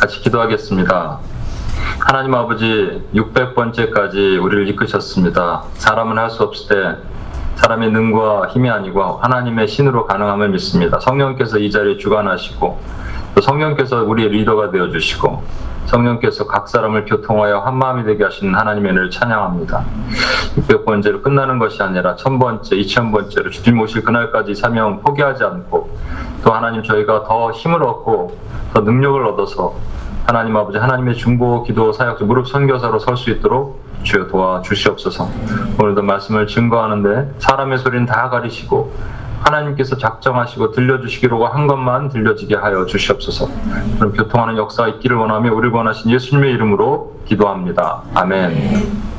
같이 기도하겠습니다. 하나님 아버지 600번째까지 우리를 이끄셨습니다. 사람은 할 수 없을 때 사람의 능과 힘이 아니고 하나님의 신으로 가능함을 믿습니다. 성령께서 이 자리에 주관하시고 또 성령께서 우리의 리더가 되어 주시고 성령께서 각 사람을 교통하여 한 마음이 되게 하시는 하나님의 은혜를 찬양합니다. 600번째로 끝나는 것이 아니라 1000번째, 2000번째로 주님 오실 그날까지 사명 포기하지 않고 또 하나님 저희가 더 힘을 얻고 더 능력을 얻어서 하나님 아버지 하나님의 중보 기도 사역 무릎 선교사로 설 수 있도록 주여 도와 주시옵소서. 오늘도 말씀을 증거하는데 사람의 소리는 다 가리시고 하나님께서 작정하시고 들려주시기로 한 것만 들려지게 하여 주시옵소서. 그럼 교통하는 역사가 있기를 원하며 우리를 원하신 예수님의 이름으로 기도합니다. 아멘.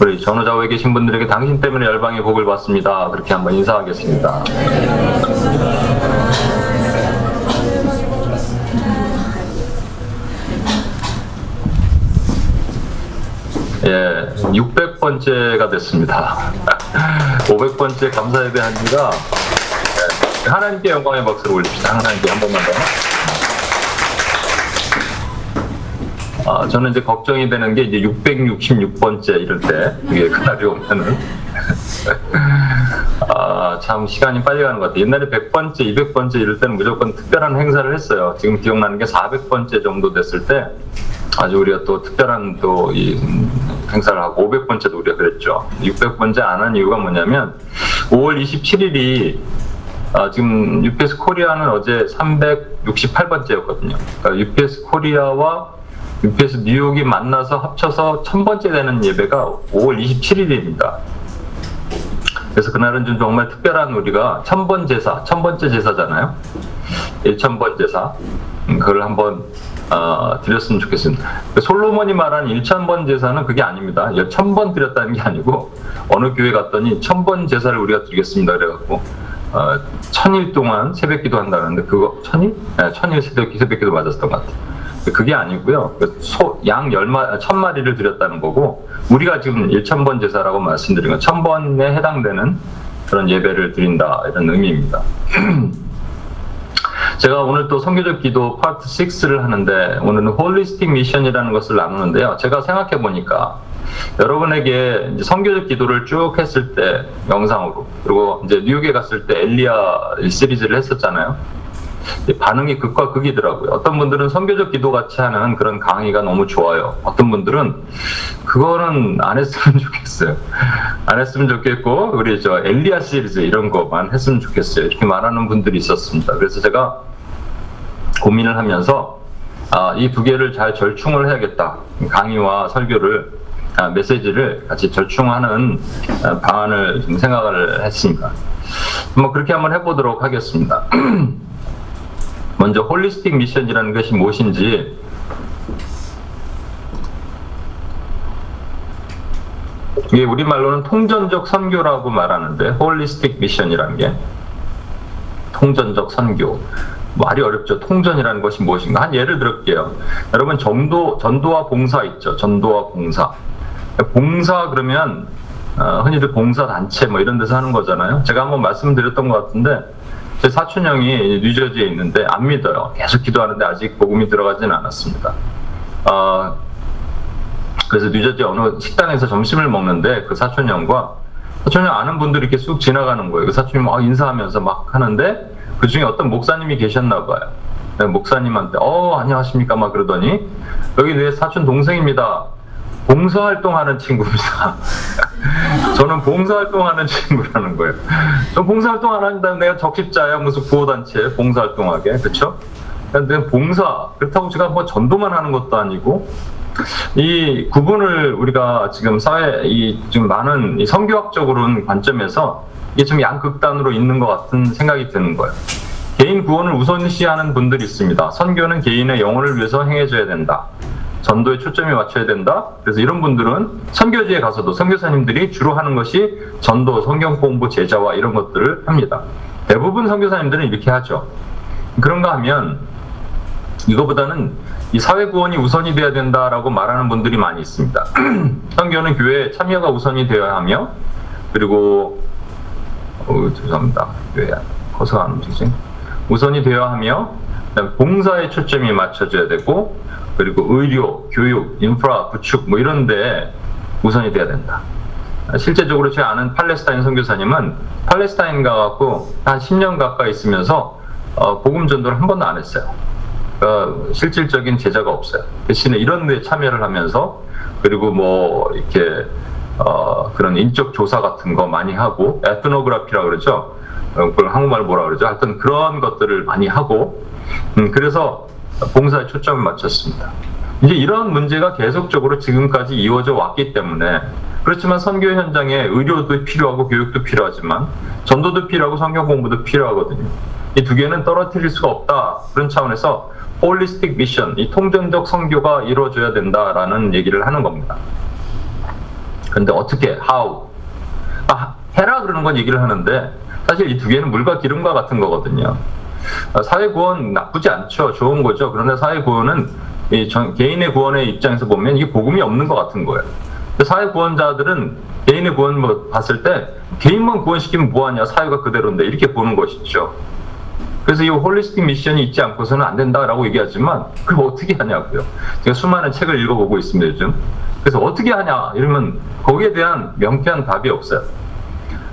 우리 전후좌우에 계신 분들에게 당신 때문에 열방의 복을 받습니다. 그렇게 한번 인사하겠습니다. 예, 600번째가 됐습니다. 500번째 감사 예배 한 지가 예, 하나님께 영광의 박수를 올립시다. 하나님께 한 번만 더. 아, 저는 이제 걱정이 되는 게 이제 666번째 이럴 때 그게 그날이 오면은 아, 참 시간이 빨리 가는 것 같아요. 옛날에 100번째, 200번째 이럴 때는 무조건 특별한 행사를 했어요. 지금 기억나는 게 400번째 정도 됐을 때 아주 우리가 또 특별한 또 이 행사를 하고 500번째도 우리가 그랬죠. 600번째 안 한 이유가 뭐냐면 5월 27일이 아, 지금 UPS 코리아는 어제 368번째였거든요. 그러니까 UPS 코리아와 UPS 뉴욕이 만나서 합쳐서 1000번째 되는 예배가 5월 27일입니다. 그래서 그날은 좀 정말 특별한 우리가 천번 제사, 천번째 제사잖아요. 1천번 제사. 음, 그걸 한번 어, 드렸으면 좋겠습니다. 그 솔로몬이 말한 1천번 제사는 그게 아닙니다. 1000번 드렸다는 게 아니고 어느 교회 갔더니 1000번 제사를 우리가 드리겠습니다. 그래갖고 어, 천일 동안 새벽기도 한다는데 그거 천일? 네, 천일 새벽, 새벽기도 맞았던 것 같아요. 그게 아니고요. 그 소, 양 열마, 천 마리를 드렸다는 거고, 우리가 지금 1천번 제사라고 말씀드린 건 천번에 해당되는 그런 예배를 드린다, 이런 의미입니다. 제가 오늘 또 선교적 기도 파트 6를 하는데, 오늘은 holistic mission이라는 것을 나누는데요. 제가 생각해 보니까, 여러분에게 선교적 기도를 쭉 했을 때, 영상으로, 그리고 이제 뉴욕에 갔을 때 엘리야 시리즈를 했었잖아요. 반응이 극과 극이더라고요. 어떤 분들은 선교적 기도 같이 하는 그런 강의가 너무 좋아요. 어떤 분들은 그거는 안 했으면 좋겠어요. 안 했으면 좋겠고 우리 저 엘리아 시리즈 이런 거만 했으면 좋겠어요. 이렇게 말하는 분들이 있었습니다. 그래서 제가 고민을 하면서 아, 이 두 개를 잘 절충을 해야겠다. 강의와 설교를 아, 메시지를 같이 절충하는 아, 방안을 좀 생각을 했습니다. 뭐 그렇게 한번 해보도록 하겠습니다. 먼저 홀리스틱 미션이라는 것이 무엇인지 이게 우리말로는 통전적 선교라고 말하는데 holistic mission이라는 게 통전적 선교 말이 어렵죠. 통전이라는 것이 무엇인가? 한 예를 들을게요. 여러분 전도 전도와 봉사 있죠. 전도와 봉사. 봉사 그러면 어, 흔히들 봉사 단체 뭐 이런 데서 하는 거잖아요. 제가 한번 말씀드렸던 것 같은데 제 사촌 형이 뉴저지에 있는데 안 믿어요. 계속 기도하는데 아직 복음이 들어가지는 않았습니다. 어, 그래서 뉴저지 어느 식당에서 점심을 먹는데 그 사촌 형과 사촌 형 아는 분들이 이렇게 쑥 지나가는 거예요. 그 사촌이 막 인사하면서 막 하는데 그 중에 어떤 목사님이 계셨나 봐요. 목사님한테 어 안녕하십니까 막 그러더니 여기 내 사촌 동생입니다. 봉사활동하는 친구입니다. 저는 봉사활동하는 친구라는 거예요. 저 봉사활동 안 한다면 내가 적십자야 무슨 구호단체 봉사활동하게 그렇죠? 근데 봉사 그렇다고 제가 뭐 전도만 하는 것도 아니고 이 구분을 우리가 지금 사회 이 지금 많은 이 성교학적으로는 관점에서 이게 좀 양극단으로 있는 것 같은 생각이 드는 거예요. 개인 구원을 우선시하는 분들이 있습니다. 선교는 개인의 영혼을 위해서 행해져야 된다. 전도에 초점이 맞춰야 된다. 그래서 이런 분들은 선교지에 가서도 선교사님들이 주로 하는 것이 전도, 성경 공부, 제자와 이런 것들을 합니다. 대부분 선교사님들은 이렇게 하죠. 그런가 하면 이거보다는 이 사회 구원이 우선이 돼야 된다라고 말하는 분들이 많이 있습니다. 선교는 교회 참여가 우선이 되어야 하며 그리고 어, 죄송합니다. 교회 안 움직이지. 우선이 되어야 하며 봉사에 초점이 맞춰져야 되고 그리고 의료, 교육, 인프라 구축 뭐 이런데 우선이 돼야 된다. 실제적으로 제가 아는 팔레스타인 선교사님은 팔레스타인 가갖고 한 10년 가까이 있으면서 어, 복음 전도를 한 번도 안 했어요. 그러니까 실질적인 제자가 없어요. 대신에 이런 데 참여를 하면서 그리고 뭐 이렇게 어, 그런 인적 조사 같은 거 많이 하고 에트노그라피라고 그러죠. 어, 그걸 한국말로 뭐라 그러죠. 하여튼 그런 것들을 많이 하고 음, 그래서 봉사에 초점을 맞췄습니다. 이제 이런 문제가 계속적으로 지금까지 이어져 왔기 때문에 그렇지만 선교 현장에 의료도 필요하고 교육도 필요하지만 전도도 필요하고 성경 공부도 필요하거든요. 이 두 개는 떨어뜨릴 수가 없다. 그런 차원에서 홀리스틱 미션, 이 통전적 선교가 이루어져야 된다라는 얘기를 하는 겁니다. 근데 어떻게, how? 아, 해라 그러는 건 얘기를 하는데 사실 이 두 개는 물과 기름과 같은 거거든요. 아, 사회 구원 나쁘지 않죠. 좋은 거죠. 그런데 사회 구원은 개인의 구원의 입장에서 보면 이게 복음이 없는 것 같은 거예요. 사회 구원자들은 개인의 구원 뭐 봤을 때 개인만 구원시키면 뭐하냐 사회가 그대로인데 이렇게 보는 것이죠. 그래서 이 홀리스틱 미션이 있지 않고서는 안 된다라고 얘기하지만 그걸 어떻게 하냐고요. 제가 수많은 책을 읽어보고 있습니다 요즘. 그래서 어떻게 하냐 이러면 거기에 대한 명쾌한 답이 없어요.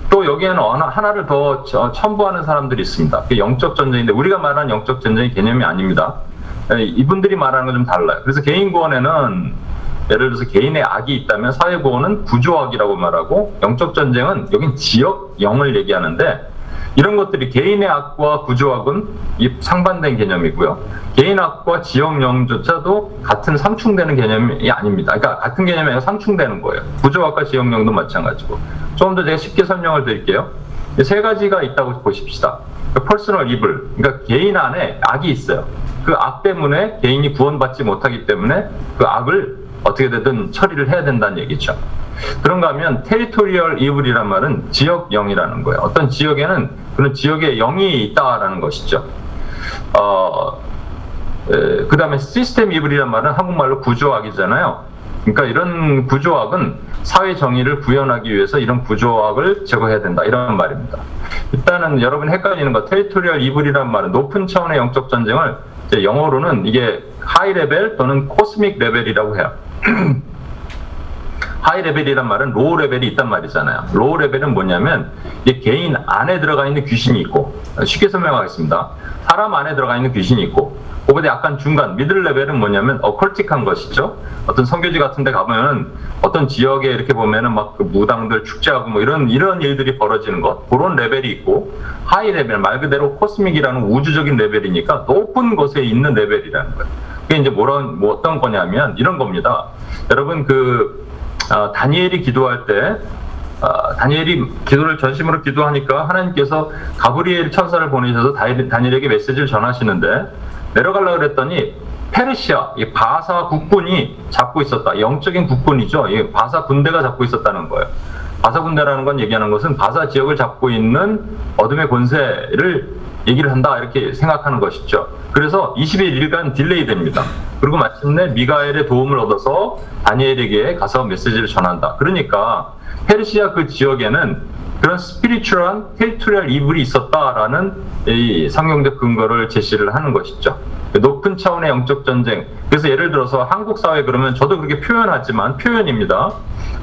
또 여기에는 하나를 더 첨부하는 사람들이 있습니다. 영적 전쟁인데 우리가 말하는 영적 전쟁의 개념이 아닙니다. 이분들이 말하는 건 좀 달라요. 그래서 개인 구원에는 예를 들어서 개인의 악이 있다면 사회 구원은 구조악이라고 말하고 영적 전쟁은 여긴 지역 영을 얘기하는데 이런 것들이 개인의 악과 구조악은 상반된 개념이고요. 개인 악과 지역령조차도 같은 상충되는 개념이 아닙니다. 그러니까 같은 개념이 아니라 상충되는 거예요. 구조악과 지역령도 마찬가지고. 조금 더 제가 쉽게 설명을 드릴게요. 세 가지가 있다고 보십시다. personal evil, 그러니까 개인 안에 악이 있어요. 그 악 때문에 개인이 구원받지 못하기 때문에 그 악을 어떻게 되든 처리를 해야 된다는 얘기죠. 그런가 하면 territorial evil이란 말은 지역 영이라는 거예요. 어떤 지역에는 그런 지역에 영이 있다라는 것이죠. 어, 그 다음에 system evil이란 말은 한국말로 구조악이잖아요. 그러니까 이런 구조악은 사회 정의를 구현하기 위해서 이런 구조악을 제거해야 된다 이런 말입니다. 일단은 여러분 헷갈리는 거 territorial evil이란 말은 높은 차원의 영적 전쟁을 영어로는 이게 high level 또는 cosmic level이라고 해요. high level이란 말은 low level이 있단 말이잖아요. low level은 뭐냐면 이게 개인 안에 들어가 있는 귀신이 있고 쉽게 설명하겠습니다. 사람 안에 들어가 있는 귀신이 있고 그보다 약간 중간 middle level은 뭐냐면 occultic한 것이죠. 어떤 선교지 같은 데 가면은 어떤 지역에 이렇게 보면은 막 그 무당들 축제하고 뭐 이런 이런 일들이 벌어지는 것 그런 레벨이 있고 high level 말 그대로 cosmic이라는 우주적인 레벨이니까 높은 곳에 있는 레벨이라는 거예요. 그게 이제 뭐런 뭐 어떤 거냐면 이런 겁니다. 여러분 그 어, 다니엘이 기도할 때 어, 다니엘이 기도를 전심으로 기도하니까 하나님께서 가브리엘 천사를 보내셔서 다니엘에게 메시지를 전하시는데 내려가려고 그랬더니 페르시아, 이 바사 국군이 잡고 있었다. 영적인 국군이죠. 이 바사 군대가 잡고 있었다는 거예요. 바사 군대라는 건 얘기하는 것은 바사 지역을 잡고 있는 어둠의 권세를 얘기를 한다 이렇게 생각하는 것이죠. 그래서 21일간 delay 됩니다. 그리고 마침내 미가엘의 도움을 얻어서 다니엘에게 가서 메시지를 전한다. 그러니까 페르시아 그 지역에는 그런 스피리추얼한 테리토리얼 이블이 있었다라는 이 성경적 근거를 제시를 하는 것이죠. 높은 차원의 영적 전쟁. 그래서 예를 들어서 한국 사회 그러면 저도 그렇게 표현하지만 표현입니다.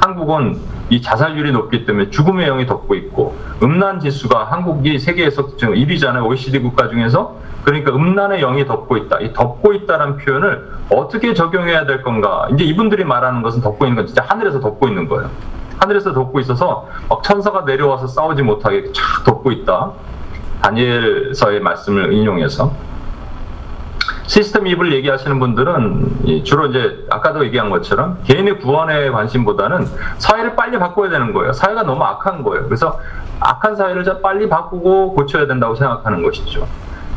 한국은 이 자살률이 높기 때문에 죽음의 영이 덮고 있고 음란 지수가 한국이 세계에서 지금 1위잖아요. OECD 국가 중에서 그러니까 음란의 영이 덮고 있다. 이 덮고 있다라는 표현을 어떻게 적용해야 될 건가? 이제 이분들이 말하는 것은 덮고 있는 건 진짜 하늘에서 덮고 있는 거예요. 하늘에서 덮고 있어서 막 천사가 내려와서 싸우지 못하게 쫙 덮고 있다. 다니엘서의 말씀을 인용해서 시스템 입을 얘기하시는 분들은 주로 이제 아까도 얘기한 것처럼 개인의 구원에 관심보다는 사회를 빨리 바꿔야 되는 거예요. 사회가 너무 악한 거예요. 그래서 악한 사회를 빨리 바꾸고 고쳐야 된다고 생각하는 것이죠.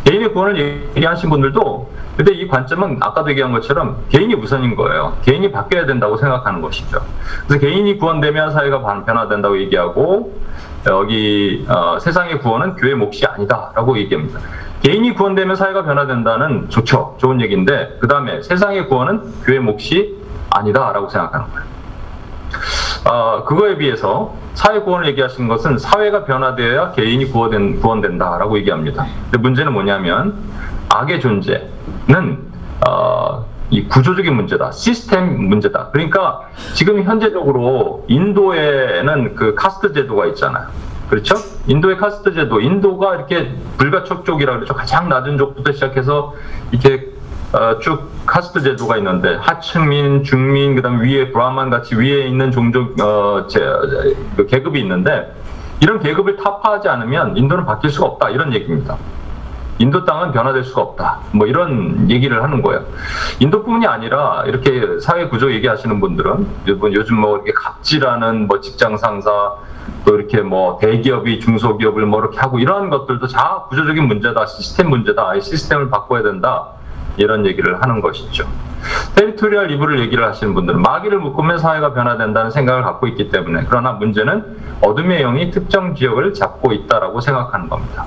개인의 구원을 얘기하신 분들도 근데 이 관점은 아까도 얘기한 것처럼 개인이 우선인 거예요. 개인이 바뀌어야 된다고 생각하는 것이죠. 그래서 개인이 구원되면 사회가 변화된다고 얘기하고 여기 어, 세상의 구원은 교회 몫이 아니다라고 얘기합니다. 개인이 구원되면 사회가 변화된다는 좋죠. 좋은 얘기인데 그 다음에 세상의 구원은 교회 몫이 아니다라고 생각하는 거예요. 어, 그거에 비해서 사회 구원을 얘기하신 것은 사회가 변화되어야 개인이 구원된, 구원된다라고 얘기합니다. 근데 문제는 뭐냐면 악의 존재는 어, 이 구조적인 문제다, 시스템 문제다. 그러니까 지금 현재적으로 인도에는 그 카스트 제도가 있잖아요. 그렇죠? 인도의 카스트 제도, 인도가 이렇게 불가촉족이라 그러죠. 가장 낮은 족부터 시작해서 이렇게 어, 쭉 카스트 제도가 있는데 하층민, 중민, 그다음 위에 브라만 같이 위에 있는 종족 어, 제, 그 계급이 있는데 이런 계급을 타파하지 않으면 인도는 바뀔 수가 없다 이런 얘기입니다. 인도 땅은 변화될 수가 없다. 뭐 이런 얘기를 하는 거예요. 인도뿐이 아니라 이렇게 사회 구조 얘기하시는 분들은 요즘 뭐 이렇게 갑질하는 뭐 직장 상사 또 이렇게 뭐 대기업이 중소기업을 뭐 이렇게 하고 이런 것들도 다 구조적인 문제다, 시스템 문제다, 이 시스템을 바꿔야 된다 이런 얘기를 하는 것이죠. territorial evil을 얘기를 하시는 분들은 마귀를 묶으면 사회가 변화된다는 생각을 갖고 있기 때문에 그러나 문제는 어둠의 영이 특정 지역을 잡고 있다라고 생각하는 겁니다.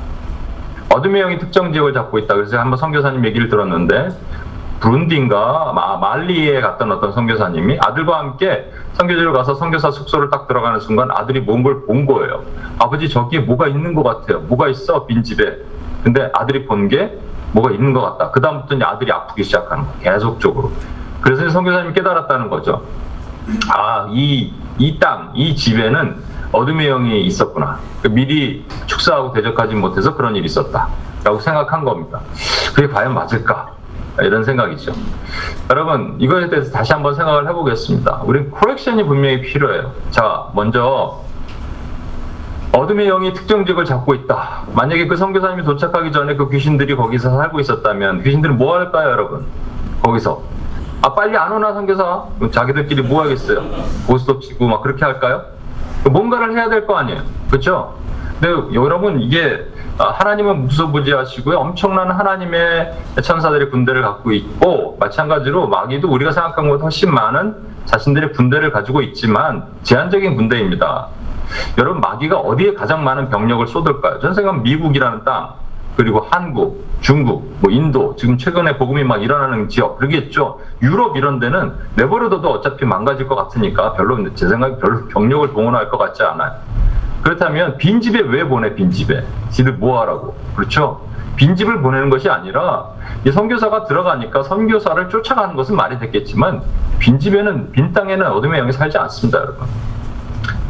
어둠의 영이 특정 지역을 잡고 있다. 그래서 한번 선교사님 얘기를 들었는데 브룬디인가 말리에 갔던 어떤 선교사님이 아들과 함께 선교지를 가서 선교사 숙소를 딱 들어가는 순간 아들이 뭔 걸 본 거예요. 아버지 저기에 뭐가 있는 것 같아요. 뭐가 있어 빈 집에. 근데 아들이 본 게 뭐가 있는 것 같다. 그 다음부터 이제 아들이 아프기 시작하는 거예요. 계속적으로. 그래서 선교사님이 깨달았다는 거죠. 아, 이, 이 땅, 이 집에는 어둠의 영이 있었구나. 그 미리 축사하고 대적하지 못해서 그런 일이 있었다. 라고 생각한 겁니다. 그게 과연 맞을까? 이런 생각이죠. 여러분, 이거에 대해서 다시 한번 생각을 해보겠습니다. 우리 코렉션이 분명히 필요해요. 자, 먼저, 어둠의 영이 특정 지역을 잡고 있다. 만약에 그 선교사님이 도착하기 전에 그 귀신들이 거기서 살고 있었다면, 귀신들은 뭐 할까요, 여러분? 거기서. 아, 빨리 안 오나, 선교사? 자기들끼리 뭐 하겠어요? 고스톱 치고 막 그렇게 할까요? 뭔가를 해야 될 거 아니에요. 그렇죠? 근데 여러분 이게 하나님은 무소부지하시고요. 엄청난 하나님의 천사들의 군대를 갖고 있고 마찬가지로 마귀도 우리가 생각한 것보다 훨씬 많은 자신들의 군대를 가지고 있지만 제한적인 군대입니다. 여러분 마귀가 어디에 가장 많은 병력을 쏟을까요? 전 생각 미국이라는 땅 그리고 한국, 중국, 뭐 인도, 지금 최근에 복음이 막 일어나는 지역, 그러겠죠. 유럽 이런 데는 내버려둬도 어차피 망가질 것 같으니까 별로 제 생각에 별로 병력을 동원할 것 같지 않아요. 그렇다면 빈집에 왜 보내 빈집에? 지들 뭐 하라고? 그렇죠? 빈집을 보내는 것이 아니라 이 선교사가 들어가니까 선교사를 쫓아가는 것은 말이 됐겠지만 빈집에는 빈 땅에는 어둠의 영이 살지 않습니다, 여러분.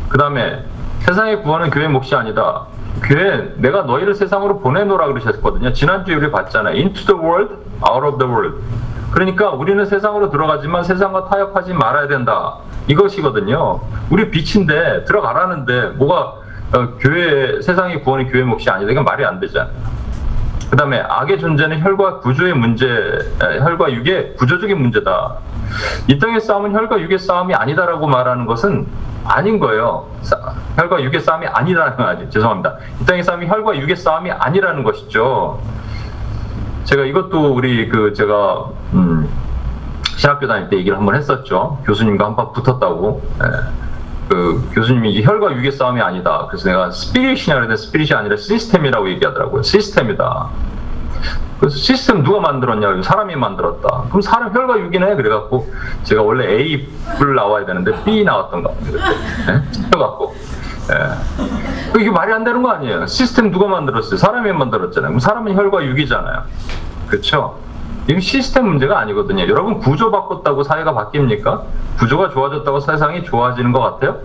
그 다음에 세상의 구원은 교회 몫이 아니다. 교회 내가 너희를 세상으로 보내노라 그러셨거든요. 지난주에 우리 봤잖아요. into the world, out of the world. 그러니까 우리는 세상으로 들어가지만 세상과 타협하지 말아야 된다. 이것이거든요. 우리 빛인데 들어가라는데 뭐가 어, 교회 세상의 구원이 교회 몫이 아니다. 이건 말이 안 되잖아요. 그 다음에 악의 존재는 혈과 구조의 문제, 혈과 육의 구조적인 문제다. 이 땅의 싸움은 혈과 육의 싸움이 아니다라고 말하는 것은 아닌 거예요. 혈과 육의 싸움이 아니라는 거지. 죄송합니다. 이 땅의 싸움이 혈과 육의 싸움이 아니라는 것이죠. 제가 이것도 우리 그 제가 음, 신학교 다닐 때 얘기를 한번 했었죠. 교수님과 한번 붙었다고. 예. 그 교수님이 혈과 육의 싸움이 아니다. 그래서 내가 스피릿이냐 그랬는데 스피릿이 아니라 시스템이라고 얘기하더라고요. 시스템이다. 그래서 시스템 누가 만들었냐? 사람이 만들었다. 그럼 사람 혈과 육이네? 그래갖고 제가 원래 A 불 나와야 되는데 B 나왔던 것 같아요. 네? 그래갖고 예. 이게 말이 안 되는 거 아니에요? 시스템 누가 만들었어요? 사람이 만들었잖아요. 그럼 사람은 혈과 육이잖아요. 그렇죠? 이건 시스템 문제가 아니거든요. 여러분 구조 바꿨다고 사회가 바뀝니까? 구조가 좋아졌다고 세상이 좋아지는 것 같아요?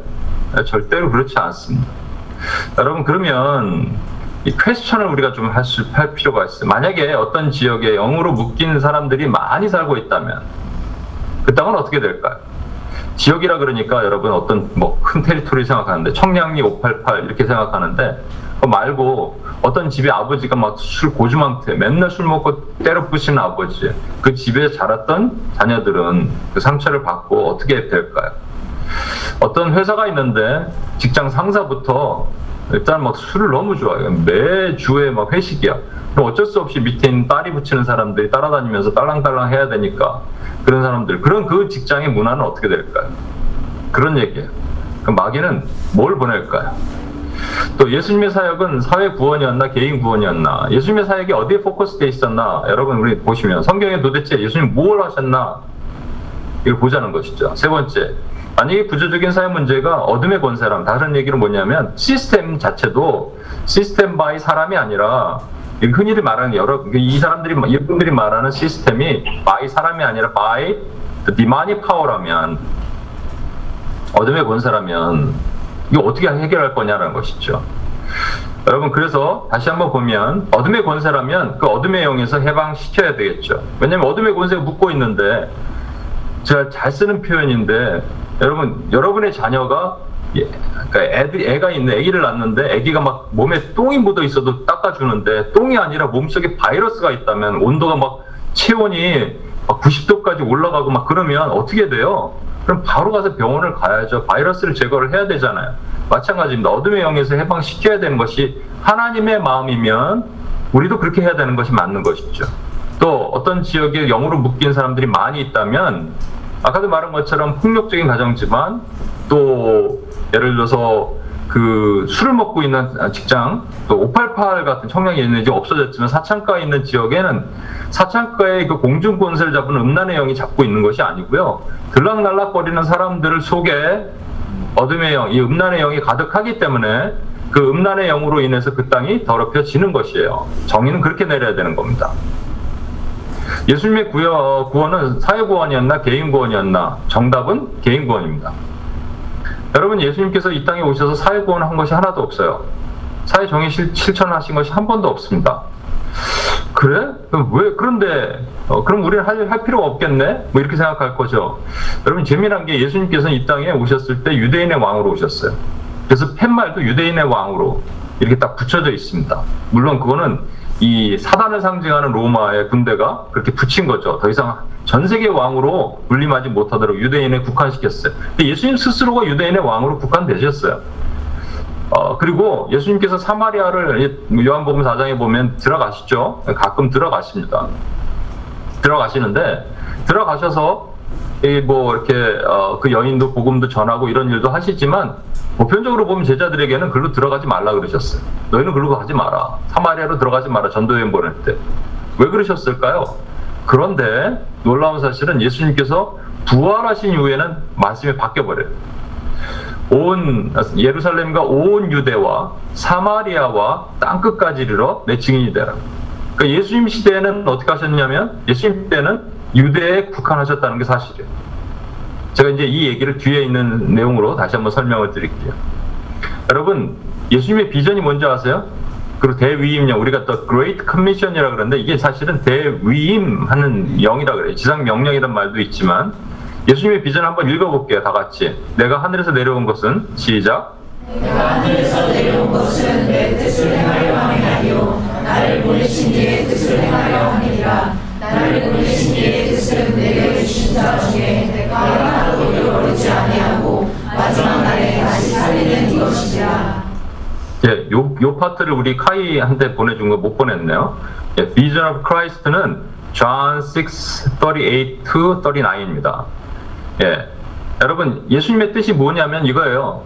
네, 절대로 그렇지 않습니다. 여러분 그러면 이 퀘스천을 우리가 좀할 수, 할 필요가 있어요. 만약에 어떤 지역에 영으로 묶인 사람들이 많이 살고 있다면 그 땅은 어떻게 될까요? 지역이라 그러니까 여러분 어떤 뭐 큰 테리토리 생각하는데 청량리 588 이렇게 생각하는데 그 말고 어떤 집에 아버지가 막 술 고주망태 맨날 술 먹고 때려 부시는 아버지 그 집에 자랐던 자녀들은 그 상처를 받고 어떻게 될까요? 어떤 회사가 있는데 직장 상사부터 일단 막 술을 너무 좋아해요. 매주에 막 회식이야. 그럼 어쩔 수 없이 밑에 있는 딸이 붙이는 사람들이 따라다니면서 딸랑딸랑 해야 되니까 그런 사람들 그런 그 직장의 문화는 어떻게 될까요? 그런 얘기예요. 그럼 마귀는 뭘 보낼까요? 또 예수님의 사역은 사회 구원이었나 개인 구원이었나 예수님의 사역이 어디에 포커스돼 있었나 여러분 우리 보시면 성경에 도대체 예수님 뭘 하셨나 이걸 보자는 것이죠. 세 번째 만약에 구조적인 사회 문제가 어둠의 권세라면 다른 얘기는 뭐냐면 시스템 자체도 시스템 by 사람이 아니라 흔히들 말하는 여러 이 사람들이 이분들이 말하는 시스템이 by 사람이 아니라 the demonic power라면 어둠의 권세라면 이거 어떻게 해결할 거냐라는 것이죠. 여러분 그래서 다시 한번 보면 어둠의 권세라면 그 어둠의 영에서 해방시켜야 되겠죠. 왜냐하면 어둠의 권세가 묶고 있는데 제가 잘 쓰는 표현인데 여러분 여러분의 자녀가 예, 그러니까 애들, 애가 있는 애기를 낳는데 애기가 막 몸에 똥이 묻어 있어도 닦아주는데 똥이 아니라 몸속에 바이러스가 있다면 온도가 막 체온이 막 90도까지 올라가고 막 그러면 어떻게 돼요? 그럼 바로 가서 병원을 가야죠. 바이러스를 제거를 해야 되잖아요. 마찬가지입니다. 어둠의 영에서 해방시켜야 되는 것이 하나님의 마음이면 우리도 그렇게 해야 되는 것이 맞는 것이죠. 또 어떤 지역에 영으로 묶인 사람들이 많이 있다면 아까도 말한 것처럼 폭력적인 가정지만 또 예를 들어서 그 술을 먹고 있는 직장 또 588 같은 청량이 있는 지 없어졌지만 사창가에 있는 지역에는 사창가의 그 공중 권세를 잡은 음란의 영이 잡고 있는 것이 아니고요 들락날락거리는 사람들을 속에 어둠의 영, 이 음란의 영이 가득하기 때문에 그 음란의 영으로 인해서 그 땅이 더럽혀지는 것이에요. 정의는 그렇게 내려야 되는 겁니다. 예수님의 구여, 구원은 사회 구원이었나 개인 구원이었나? 정답은 개인 구원입니다. 여러분 예수님께서 이 땅에 오셔서 사회 구원을 한 것이 하나도 없어요. 사회 정의 실천을 하신 것이 한 번도 없습니다. 그래? 왜 그런데 어, 그럼 우리는 할, 할 필요가 없겠네? 뭐 이렇게 생각할 거죠. 여러분 재미난 게 예수님께서는 이 땅에 오셨을 때 유대인의 왕으로 오셨어요. 그래서 팻말도 유대인의 왕으로 이렇게 딱 붙여져 있습니다. 물론 그거는 이 사단을 상징하는 로마의 군대가 그렇게 붙인 거죠. 더 이상 전 세계 왕으로 군림하지 못하도록 유대인에 국한시켰어요. 근데 예수님 스스로가 유대인의 왕으로 국한되셨어요. 어, 그리고 예수님께서 사마리아를 요한복음 4장에 보면 들어가시죠. 가끔 들어가십니다. 들어가시는데 들어가셔서 뭐 이렇게 어, 그 여인도 복음도 전하고 이런 일도 하시지만 보편적으로 보면 제자들에게는 글로 들어가지 말라 그러셨어요. 너희는 글로 가지 마라. 사마리아로 들어가지 마라. 전도여행 보낼 때. 왜 그러셨을까요? 그런데 놀라운 사실은 예수님께서 부활하신 이후에는 말씀이 바뀌어버려요. 온 예루살렘과 온 유대와 사마리아와 땅끝까지 이르러 내 증인이 되라. 그러니까 예수님 시대에는 어떻게 하셨냐면 예수님 시대는 유대에 국한하셨다는 게 사실이에요. 제가 이제 이 얘기를 뒤에 있는 내용으로 다시 한번 설명을 드릴게요. 여러분 예수님의 비전이 뭔지 아세요? 그리고 대위임령 우리가 또 Great Commission이라 그러는데 이게 사실은 대위임하는 영이라 그래요. 지상 명령이란 말도 있지만 예수님의 비전 한번 읽어볼게요. 다 같이. 내가 하늘에서 내려온 것은 시작. 내가 하늘에서 내려온 것은 내 뜻을 행하려 함이 아니요 나를 보내신 이의 뜻을 행하려 함이니라. 나를 보내신 이의 뜻은 내게 주신 자 중에 내가 하나도 잃어버리지 아니하고 마지막 날에 다시 살리는 이것이라. 예, 요, 요 파트를 우리 카이한테 보내준 거 못 보냈네요. 예, Vision of Christ는 John 6, 38 to 39입니다. 예. 여러분, 예수님의 뜻이 뭐냐면 이거예요.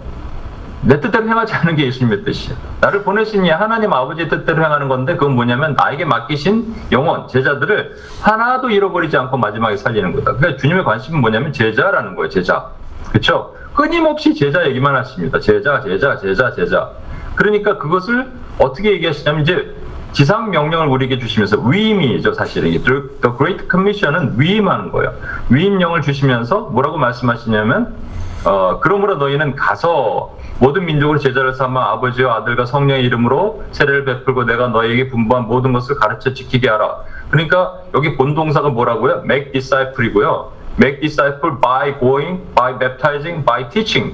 내 뜻대로 행하지 않은 게 예수님의 뜻이에요. 나를 보내신 이 하나님 아버지의 뜻대로 행하는 건데 그건 뭐냐면 나에게 맡기신 영혼, 제자들을 하나도 잃어버리지 않고 마지막에 살리는 거다. 그러니까 주님의 관심은 뭐냐면 제자라는 거예요, 제자. 그렇죠? 끊임없이 제자 얘기만 하십니다. 제자, 제자, 제자, 제자. 그러니까 그것을 어떻게 얘기하시냐면 이제 지상 명령을 우리에게 주시면서 위임이죠 사실은 The Great Commission은 위임하는 거예요. 위임령을 주시면서 뭐라고 말씀하시냐면 어, 그러므로 너희는 가서 모든 민족을 제자를 삼아 아버지와 아들과 성령의 이름으로 세례를 베풀고 내가 너희에게 분부한 모든 것을 가르쳐 지키게 하라. 그러니까 여기 본동사가 뭐라고요? Make disciple이고요. Make disciple by going, by baptizing, by teaching.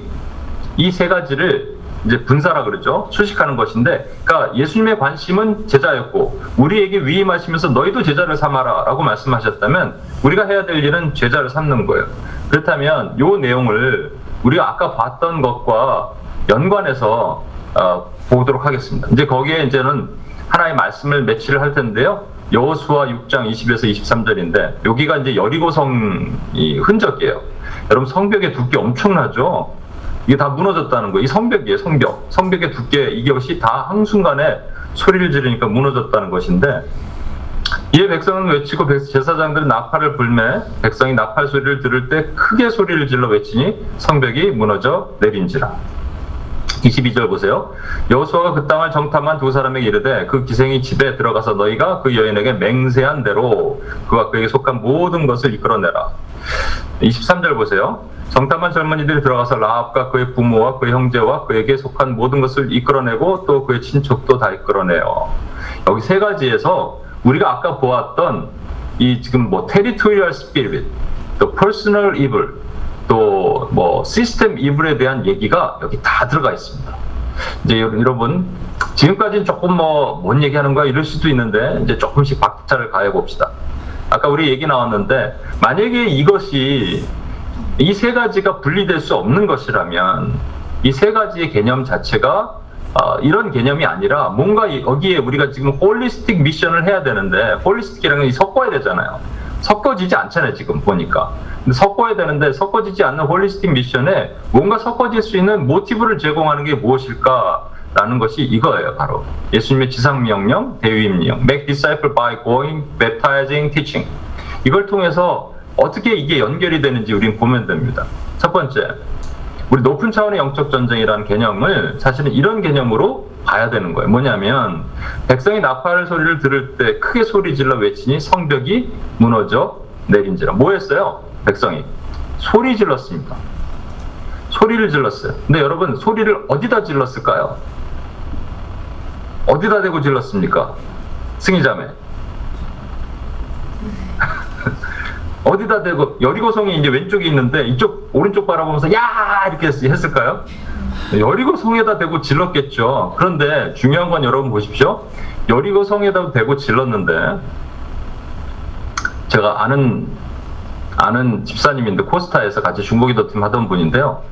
이 세 가지를 이제 분사라 그러죠. 수식하는 것인데, 그러니까 예수님의 관심은 제자였고, 우리에게 위임하시면서 너희도 제자를 삼아라라고 말씀하셨다면, 우리가 해야 될 일은 제자를 삼는 거예요. 그렇다면 이 내용을 우리가 아까 봤던 것과 연관해서 어, 보도록 하겠습니다. 이제 거기에 이제는 하나의 말씀을 매치를 할 텐데요. 여호수아 6장 20에서 23절인데 여기가 이제 여리고성이 흔적이에요. 여러분 성벽의 두께 엄청나죠? 이게 다 무너졌다는 거예요. 이 성벽이에요, 성벽. 성벽의 두께 이것이 다 한순간에 소리를 지르니까 무너졌다는 것인데 이에 백성은 외치고 제사장들은 나팔을 불매 백성이 나팔 소리를 들을 때 크게 소리를 질러 외치니 성벽이 무너져 내린지라. 22절 보세요. 여호수아가 그 땅을 정탐한 두 사람에게 이르되 그 기생이 집에 들어가서 너희가 그 여인에게 맹세한 대로 그와 그에게 속한 모든 것을 이끌어내라. 23절 보세요. 정탐한 젊은이들이 들어가서 라합과 그의 부모와 그의 형제와 그에게 속한 모든 것을 이끌어내고 또 그의 친척도 다 이끌어내요. 여기 세 가지에서 우리가 아까 보았던 이 지금 뭐 territorial spirit, 또 personal evil, 또뭐 시스템 이블에 대한 얘기가 여기 다 들어가 있습니다. 이제 여- 여러분 지금까지는 조금 뭐 뭔 얘기하는 거야 이럴 수도 있는데 이제 조금씩 박차를 가해 봅시다. 아까 우리 얘기 나왔는데 만약에 이것이 이 세 가지가 분리될 수 없는 것이라면 이 세 가지의 개념 자체가 어, 이런 개념이 아니라 뭔가 이- 여기에 우리가 지금 holistic mission을 해야 되는데 holistic이라는 건 섞어야 되잖아요. 섞어지지 않잖아요 지금 보니까. 섞어야 되는데 섞어지지 않는 holistic mission에 뭔가 섞어질 수 있는 모티브를 제공하는 게 무엇일까라는 것이 이거예요 바로 예수님의 지상명령, 대위임령, make disciple by going, baptizing, teaching 이걸 통해서 어떻게 이게 연결이 되는지 우린 보면 됩니다. 첫 번째, 우리 높은 차원의 영적 전쟁이라는 개념을 사실은 이런 개념으로 봐야 되는 거예요. 뭐냐면 백성이 나팔 소리를 들을 때 크게 소리 질러 외치니 성벽이 무너져 내린지라. 뭐 했어요? 백성이 소리 질렀습니다. 소리를 질렀어요. 근데 여러분 소리를 어디다 질렀을까요? 어디다 대고 질렀습니까? 승희자매. 어디다 대고 여리고성이 이제 왼쪽에 있는데 이쪽 오른쪽 바라보면서 야 이렇게 했- 했을까요? 여리고 성에다 대고 질렀겠죠. 그런데 중요한 건 여러분 보십시오. 여리고 성에다 대고 질렀는데 제가 아는 아는 집사님인데 코스타에서 같이 중고기도 팀 하던 분인데요.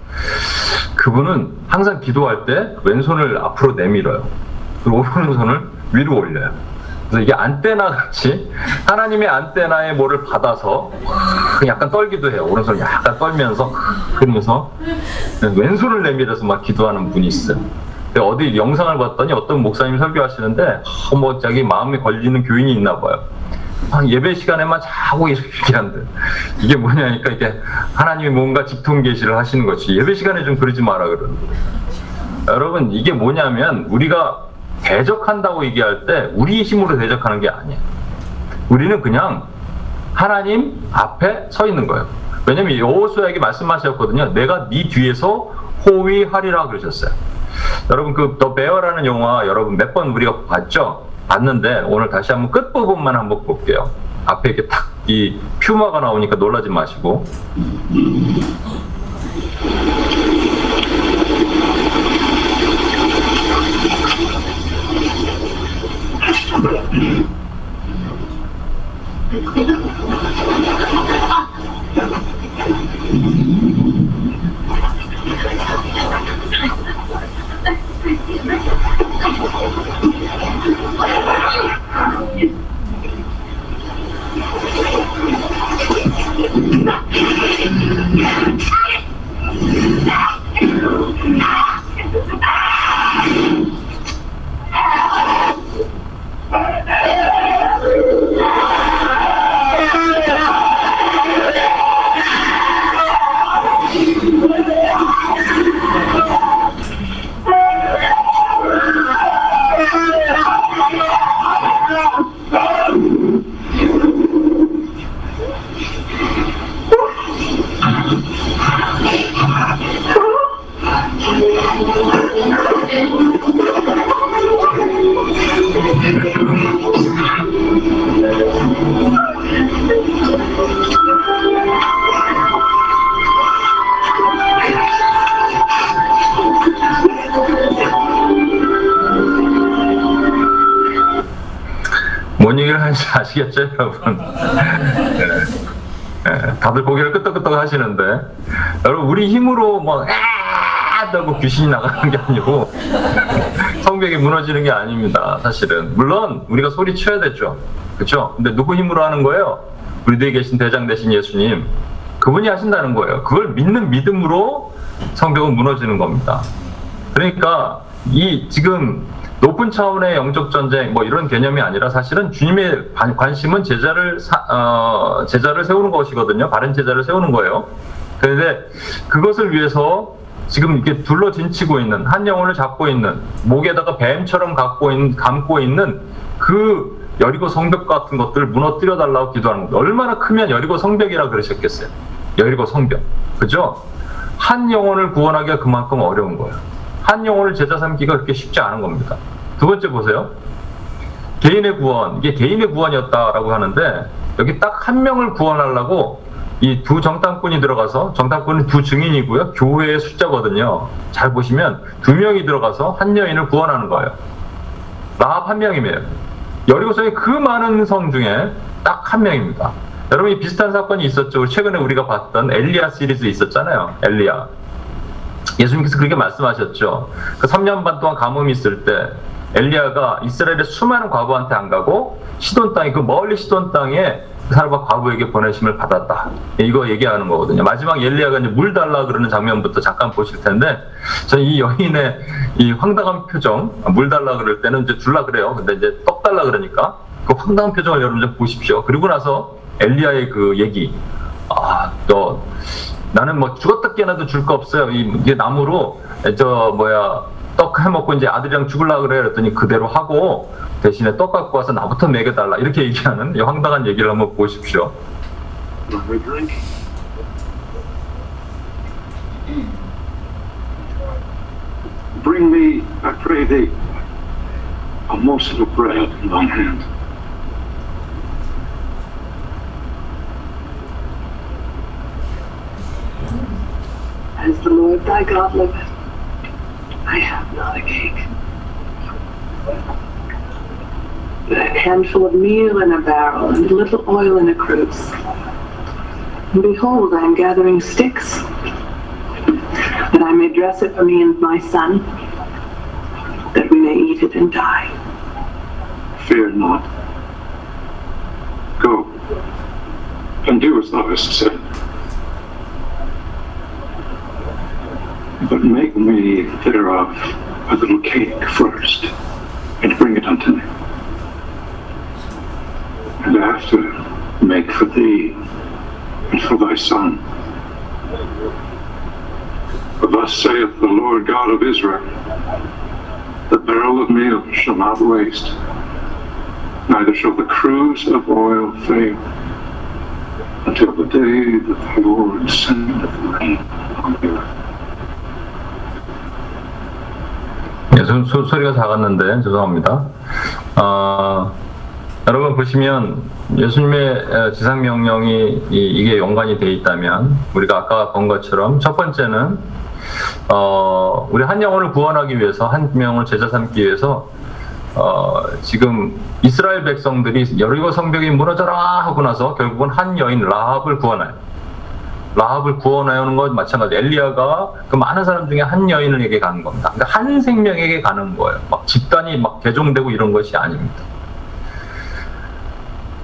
그분은 항상 기도할 때 왼손을 앞으로 내밀어요. 그리고 오른손을 위로 올려요. 그래서 이게 안테나 같이 하나님의 안테나의 뭐를 받아서 약간 떨기도 해요. 오른손을 약간 떨면서 그러면서 왼손을 내밀어서 막 기도하는 분이 있어요. 어디 영상을 봤더니 어떤 목사님 설교하시는데 어, 뭐 자기 마음에 걸리는 교인이 있나 봐요. 아, 예배 시간에만 자고 이렇게 한대. 이게 뭐냐니까 이게 하나님이 뭔가 직통 계시를 하시는 것이 예배 시간에 좀 그러지 마라 그러는 거예요. 여러분 이게 뭐냐면 우리가 대적한다고 얘기할 때 우리 힘으로 대적하는 게 아니에요. 우리는 그냥 하나님 앞에 서 있는 거예요. 왜냐면 여호수아에게 말씀하셨거든요. 내가 네 뒤에서 호위하리라 그러셨어요. 여러분 그 더 베어라는 영화 여러분 몇 번 우리가 봤죠? 봤는데 오늘 다시 한번 끝 부분만 한번 볼게요. 앞에 이렇게 탁 이 퓨마가 나오니까 놀라지 마시고 Ah! 뭔 얘기를 하는지 아시겠죠, 여러분? 예, 예, 다들 고개를 끄덕끄덕 하시는데, 여러분, 우리 힘으로 뭐, 아! 하고 귀신이 나가는 게 아니고, 성벽이 무너지는 게 아닙니다, 사실은. 물론, 우리가 소리 쳐야 되죠. 그쵸? 근데 누구 힘으로 하는 거예요? 우리 뒤에 계신 대장 되신 예수님. 그분이 하신다는 거예요. 그걸 믿는 믿음으로 성벽은 무너지는 겁니다. 그러니까 이 지금 높은 차원의 영적 전쟁 뭐 이런 개념이 아니라 사실은 주님의 관- 관심은 제자를 사- 어, 제자를 세우는 것이거든요. 바른 제자를 세우는 거예요. 그런데 그것을 위해서 지금 이렇게 둘러 진치고 있는 한 영혼을 잡고 있는 목에다가 뱀처럼 갖고 있는 감고 있는 그 여리고 성벽 같은 것들을 무너뜨려 달라고 기도하는 겁니다. 얼마나 크면 여리고 성벽이라 그러셨겠어요. 여리고 성벽. 그죠? 한 영혼을 구원하기가 그만큼 어려운 거예요. 한 영혼을 제자 삼기가 그렇게 쉽지 않은 겁니다. 두 번째 보세요. 개인의 구원, 이게 개인의 구원이었다라고 하는데 여기 딱 한 명을 구원하려고 이 두 정탐꾼이 들어가서 정탐꾼은 두 증인이고요. 교회의 숫자거든요. 잘 보시면 두 명이 들어가서 한 여인을 구원하는 거예요. 라합 한 명이에요. 여리고성의 그 많은 성 중에 딱 한 명입니다. 여러분 이 비슷한 사건이 있었죠. 최근에 우리가 봤던 엘리야 시리즈 있었잖아요. 엘리야. 예수님께서 그렇게 말씀하셨죠. 그 3년 반 동안 가뭄이 있을 때 엘리야가 이스라엘의 수많은 과부한테 안 가고 시돈 땅에 그 멀리 시돈 땅에 그 사람과 과부에게 보내심을 받았다. 이거 얘기하는 거거든요. 마지막 엘리야가 이제 물 달라 그러는 장면부터 잠깐 보실 텐데 저는 이 여인의 이 황당한 표정, 물 달라 그럴 때는 이제 줄라 그래요. 근데 이제 떡 달라 그러니까 그 황당한 표정을 여러분 좀 보십시오. 그리고 나서 엘리야의 그 얘기, 아, 너 나는 뭐 죽었다 깨어나도 줄 거 없어요. 이 이게 나무로 저 뭐야 떡 해먹고 이제 아들이랑 죽을라 그래 그랬더니 그대로 하고 대신에 떡 갖고 와서 나부터 먹여달라 이렇게 얘기하는 이 황당한 얘기를 한번 보십시오. Another drink? Bring me, I pray thee, a morsel of bread in thine hand. As the Lord thy God liveth, I have not a cake. A handful of meal in a barrel and a little oil in a cruse. And behold, I am gathering sticks, that I may dress it for me and my son, that we may eat it and die. Fear not. Go, and do as thou hast said. But make me thereof a little cake first, and bring it unto me. And after make for thee and for thy son. For thus saith the Lord God of Israel, the barrel of meal shall not waste, neither shall the cruse of oil fail, until the day that the Lord sendeth rain on the earth. 예, 소, 소, 소리가 작았는데 죄송합니다. 아, 여러분 보시면 예수님의 에, 지상 명령이 이, 게 연관이 돼 있다면 우리가 아까 본 것처럼 첫 번째는 어, 우리 한 영혼을 구원하기 위해서 한 명을 제자 삼기 위해서 어, 지금 이스라엘 백성들이 여리고 성벽이 무너져라 하고 나서 결국은 한 여인 라합을 구원해요. 라합을 구원하는 것 마찬가지. 엘리야가 그 많은 사람 중에 한 여인에게 가는 겁니다. 그러니까 한 생명에게 가는 거예요. 막 집단이 막 개종되고 이런 것이 아닙니다.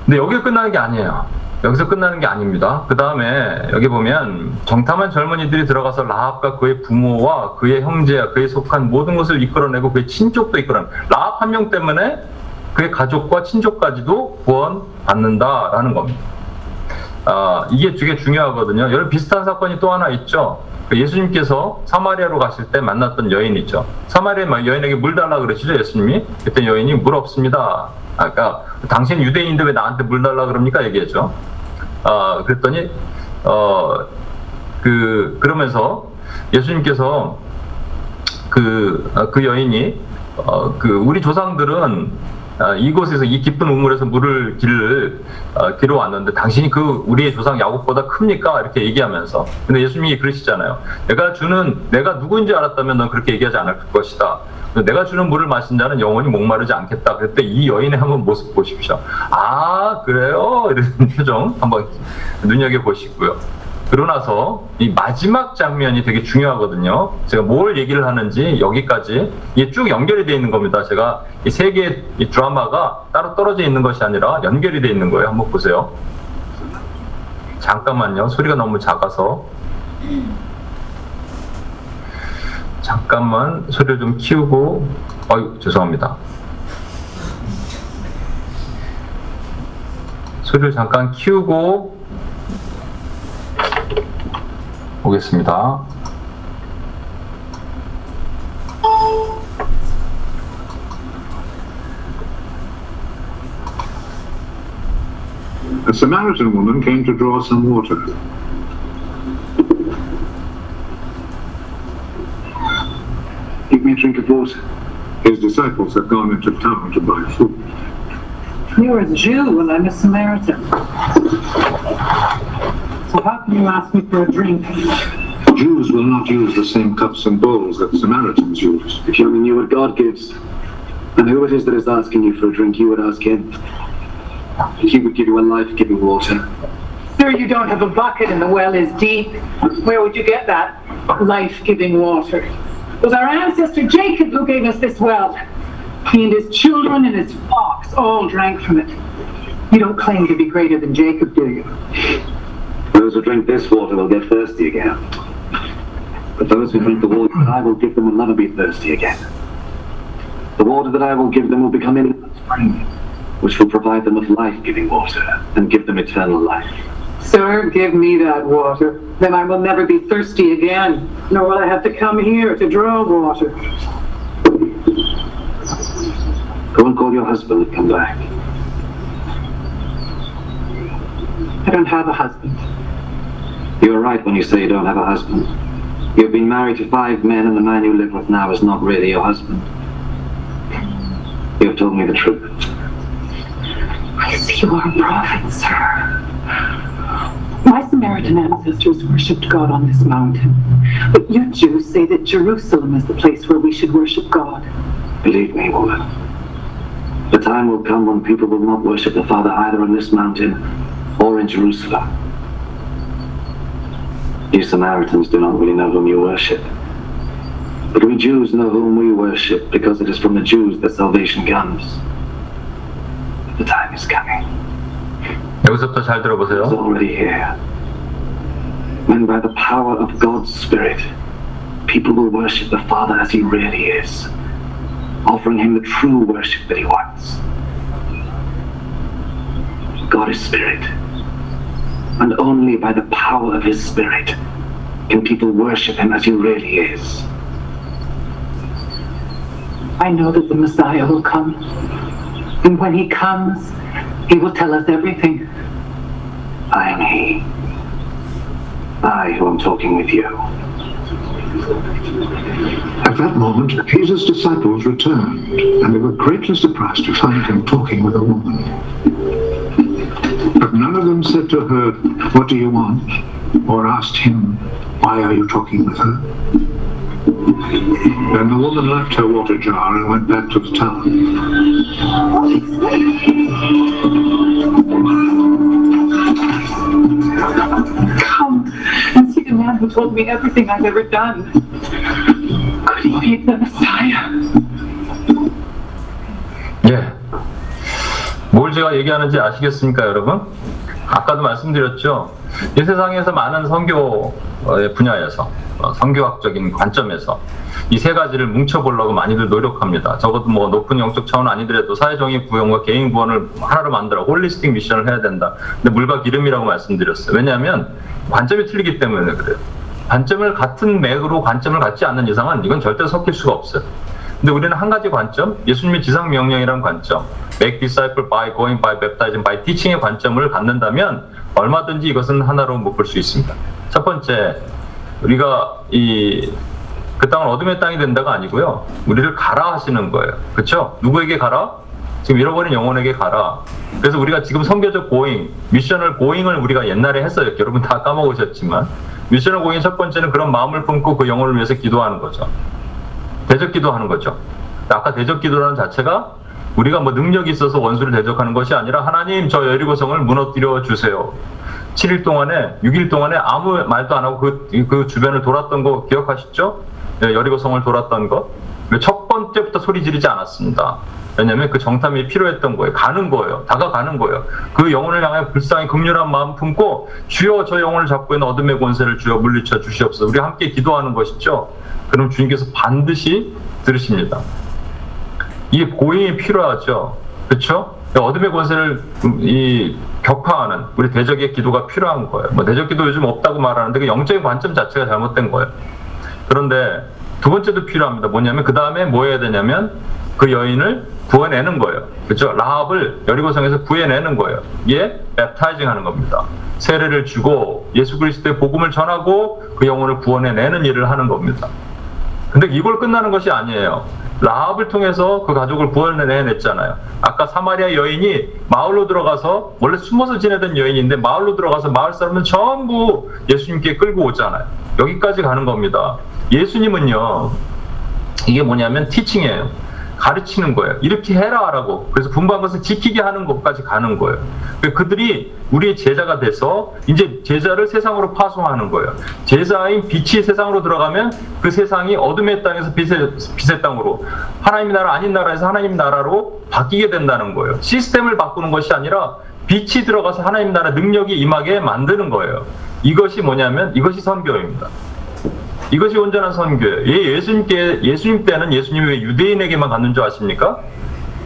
근데 여기 끝나는 게 아니에요. 여기서 끝나는 게 아닙니다. 그 다음에 여기 보면 정탐한 젊은이들이 들어가서 라합과 그의 부모와 그의 형제와 그에 속한 모든 것을 이끌어내고 그의 친족도 이끌어내고 라합 한 명 때문에 그의 가족과 친족까지도 구원받는다라는 겁니다. 아, 이게 되게 중요하거든요. 여러분 비슷한 사건이 또 하나 있죠. 그 예수님께서 사마리아로 가실 때 만났던 여인 있죠. 사마리아 여인에게 물 달라 그러시죠, 예수님이. 그때 여인이 물 없습니다. 아까 당신 유대인인데 왜 나한테 물 달라 그럽니까? 얘기했죠. 아, 그랬더니 어, 그 그러면서 예수님께서 그, 아, 그 여인이 어, 그 우리 조상들은 아, 이곳에서 이 깊은 우물에서 물을 길을 어, 길어 왔는데 당신이 그 우리의 조상 야곱보다 큽니까? 이렇게 얘기하면서 근데 예수님이 그러시잖아요. 내가 주는 내가 누구인지 알았다면 넌 그렇게 얘기하지 않을 것이다. 내가 주는 물을 마신 자는 영원히 목마르지 않겠다. 그때 이 여인의 한번 모습 보십시오. 아 그래요? 이런 표정 한번 눈여겨 보시고요. 그러고 나서 이 마지막 장면이 되게 중요하거든요. 제가 뭘 얘기를 하는지 여기까지 이게 쭉 연결이 되어 있는 겁니다. 제가 이 세 개의 이 드라마가 따로 떨어져 있는 것이 아니라 연결이 되어 있는 거예요. 한번 보세요. 잠깐만요. 소리가 너무 작아서. 잠깐만 소리를 좀 키우고 어유 죄송합니다. 소리를 잠깐 키우고 보겠습니다. A Samaritan woman came to draw some water. Give me a drink of water. His disciples had gone into town to buy food. You're a Jew and I'm a Samaritan. So how can you ask me for a drink? Jews will not use the same cups and bowls that Samaritans use. If you only knew what God gives, and who it is that is asking you for a drink, you would ask him. He would give you a life-giving water. Sir, you don't have a bucket and the well is deep. Where would you get that life-giving water? It was our ancestor Jacob who gave us this well. He and his children and his flocks all drank from it. You don't claim to be greater than Jacob, do you? Those who drink this water will get thirsty again. But those who drink the water that I will give them will never be thirsty again. The water that I will give them will become in spring, which will provide them with life-giving water and give them eternal life. Sir, give me that water. Then I will never be thirsty again, nor will I have to come here to draw water. Go and call your husband and come back. I don't have a husband. You are right when you say you don't have a husband. You've been married to five men and the man you live with now is not really your husband. You have told me the truth. I see you are a prophet, sir. My Samaritan ancestors worshipped God on this mountain. But you Jews say that Jerusalem is the place where we should worship God. Believe me, woman. The time will come when people will not worship the Father either on this mountain or in Jerusalem. You Samaritans do not really know whom you worship. But we Jews know whom we worship because it is from the Jews that salvation comes. But the time is coming. 여기서부터 잘 It's 들어보세요. already here. When by the power of God's Spirit, people will worship the Father as He really is, offering Him the true worship that He wants. God is Spirit, and only by the power of His Spirit can people worship Him as He really is. I know that the Messiah will come. And when he comes, he will tell us everything. I am He. I who am talking with you. At that moment, Jesus' disciples returned, and they were greatly surprised to find him talking with a woman. But none of them said to her, What do you want? or asked him, Why are you talking with her? Then the woman left her water jar and went back to the town. Come and see the man who told me everything I've ever done. Could he be the Messiah? 예. 뭘 제가 얘기하는지 아시겠습니까, 여러분? 아까도 말씀드렸죠. 이 세상에서 많은 선교의 분야에서, 어, 선교학적인 관점에서 이 세 가지를 뭉쳐보려고 많이들 노력합니다. 적어도 뭐 높은 영적 차원 아니더라도 사회정의 구현과 개인 구원을 하나로 만들어 holistic mission을 해야 된다. 근데 물과 기름이라고 말씀드렸어요. 왜냐하면 관점이 틀리기 때문에 그래요. 관점을 같은 맥으로 관점을 갖지 않는 이상은 이건 절대 섞일 수가 없어요. 근데 우리는 한 가지 관점, 예수님의 지상 명령이라는 관점, make disciple by going by baptizing by teaching의 관점을 갖는다면 얼마든지 이것은 하나로 묶을 수 있습니다. 첫 번째, 우리가 이 그 땅은 어둠의 땅이 된다가 아니고요. 우리를 가라 하시는 거예요. 그렇죠? 누구에게 가라? 지금 잃어버린 영혼에게 가라. 그래서 우리가 지금 선교적 고잉, 미션을 고잉을 우리가 옛날에 했어요. 여러분 다 까먹으셨지만 미션을 고잉 첫 번째는 그런 마음을 품고 그 영혼을 위해서 기도하는 거죠. 대적 기도 하는 거죠. 아까 대적 기도라는 자체가 우리가 뭐 능력이 있어서 원수를 대적하는 것이 아니라 하나님 저 여리고성을 무너뜨려 주세요. 7일 동안에 6일 동안에 아무 말도 안 하고 그, 그 주변을 돌았던 거 기억하시죠? 예, 여리고성을 돌았던 것. 첫 번째부터 소리 지르지 않았습니다. 왜냐하면 그 정탐이 필요했던 거예요. 가는 거예요. 다가가는 거예요. 그 영혼을 향해 불쌍히 극렬한 마음 품고 주여 저 영혼을 잡고 있는 어둠의 권세를 주여 물리쳐 주시옵소서. 우리 함께 기도하는 것이죠. 그럼 주님께서 반드시 들으십니다. 이게 고인이 필요하죠. 그렇죠? 어둠의 권세를 이 격파하는 우리 대적의 기도가 필요한 거예요. 뭐 대적 기도 요즘 없다고 말하는데 그 영적인 관점 자체가 잘못된 거예요. 그런데 두 번째도 필요합니다. 뭐냐면 그 다음에 뭐 해야 되냐면 그 여인을 구원내는 거예요. 그렇죠? 라합을 여리고성에서 구해내는 거예요. 이게 랩타이징 하는 겁니다. 세례를 주고 예수 그리스도의 복음을 전하고 그 영혼을 구원해내는 일을 하는 겁니다. 근데 이걸 끝나는 것이 아니에요. 라합을 통해서 그 가족을 구원해냈잖아요. 아까 사마리아 여인이 마을로 들어가서 원래 숨어서 지내던 여인인데 마을로 들어가서 마을 사람은 전부 예수님께 끌고 오잖아요. 여기까지 가는 겁니다. 예수님은요. 이게 뭐냐면 티칭이에요. 가르치는 거예요. 이렇게 해라라고. 그래서 분부한 것을 지키게 하는 것까지 가는 거예요. 그들이 우리의 제자가 돼서 이제 제자를 세상으로 파송하는 거예요. 제자인 빛이 세상으로 들어가면 그 세상이 어둠의 땅에서 빛의, 빛의 땅으로 하나님 나라 아닌 나라에서 하나님 나라로 바뀌게 된다는 거예요. 시스템을 바꾸는 것이 아니라 빛이 들어가서 하나님 나라 능력이 임하게 만드는 거예요. 이것이 뭐냐면 이것이 선교입니다. 이것이 온전한 선교예요. 예, 예수님께 예수님 때는 예수님이 왜 유대인에게만 갔는 줄 아십니까?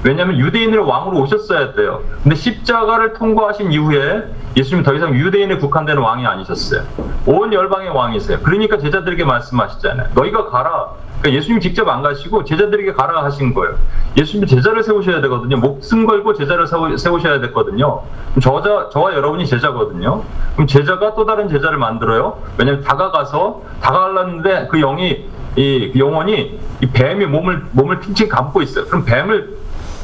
왜냐하면 유대인을 왕으로 오셨어야 돼요. 근데 십자가를 통과하신 이후에 예수님 더 이상 유대인에 국한되는 왕이 아니셨어요. 온 열방의 왕이세요. 그러니까 제자들에게 말씀하시잖아요. 너희가 가라. 그러니까 예수님 직접 안 가시고 제자들에게 가라 하신 거예요. 예수님 제자를 세우셔야 되거든요. 목숨 걸고 제자를 세우셔야 됐거든요. 저자, 저와 여러분이 제자거든요. 그럼 제자가 또 다른 제자를 만들어요. 왜냐하면 다가가서 다가가려는데 그 영이 이 영혼이 이 뱀이 몸을 몸을 핑칭 감고 있어요. 그럼 뱀을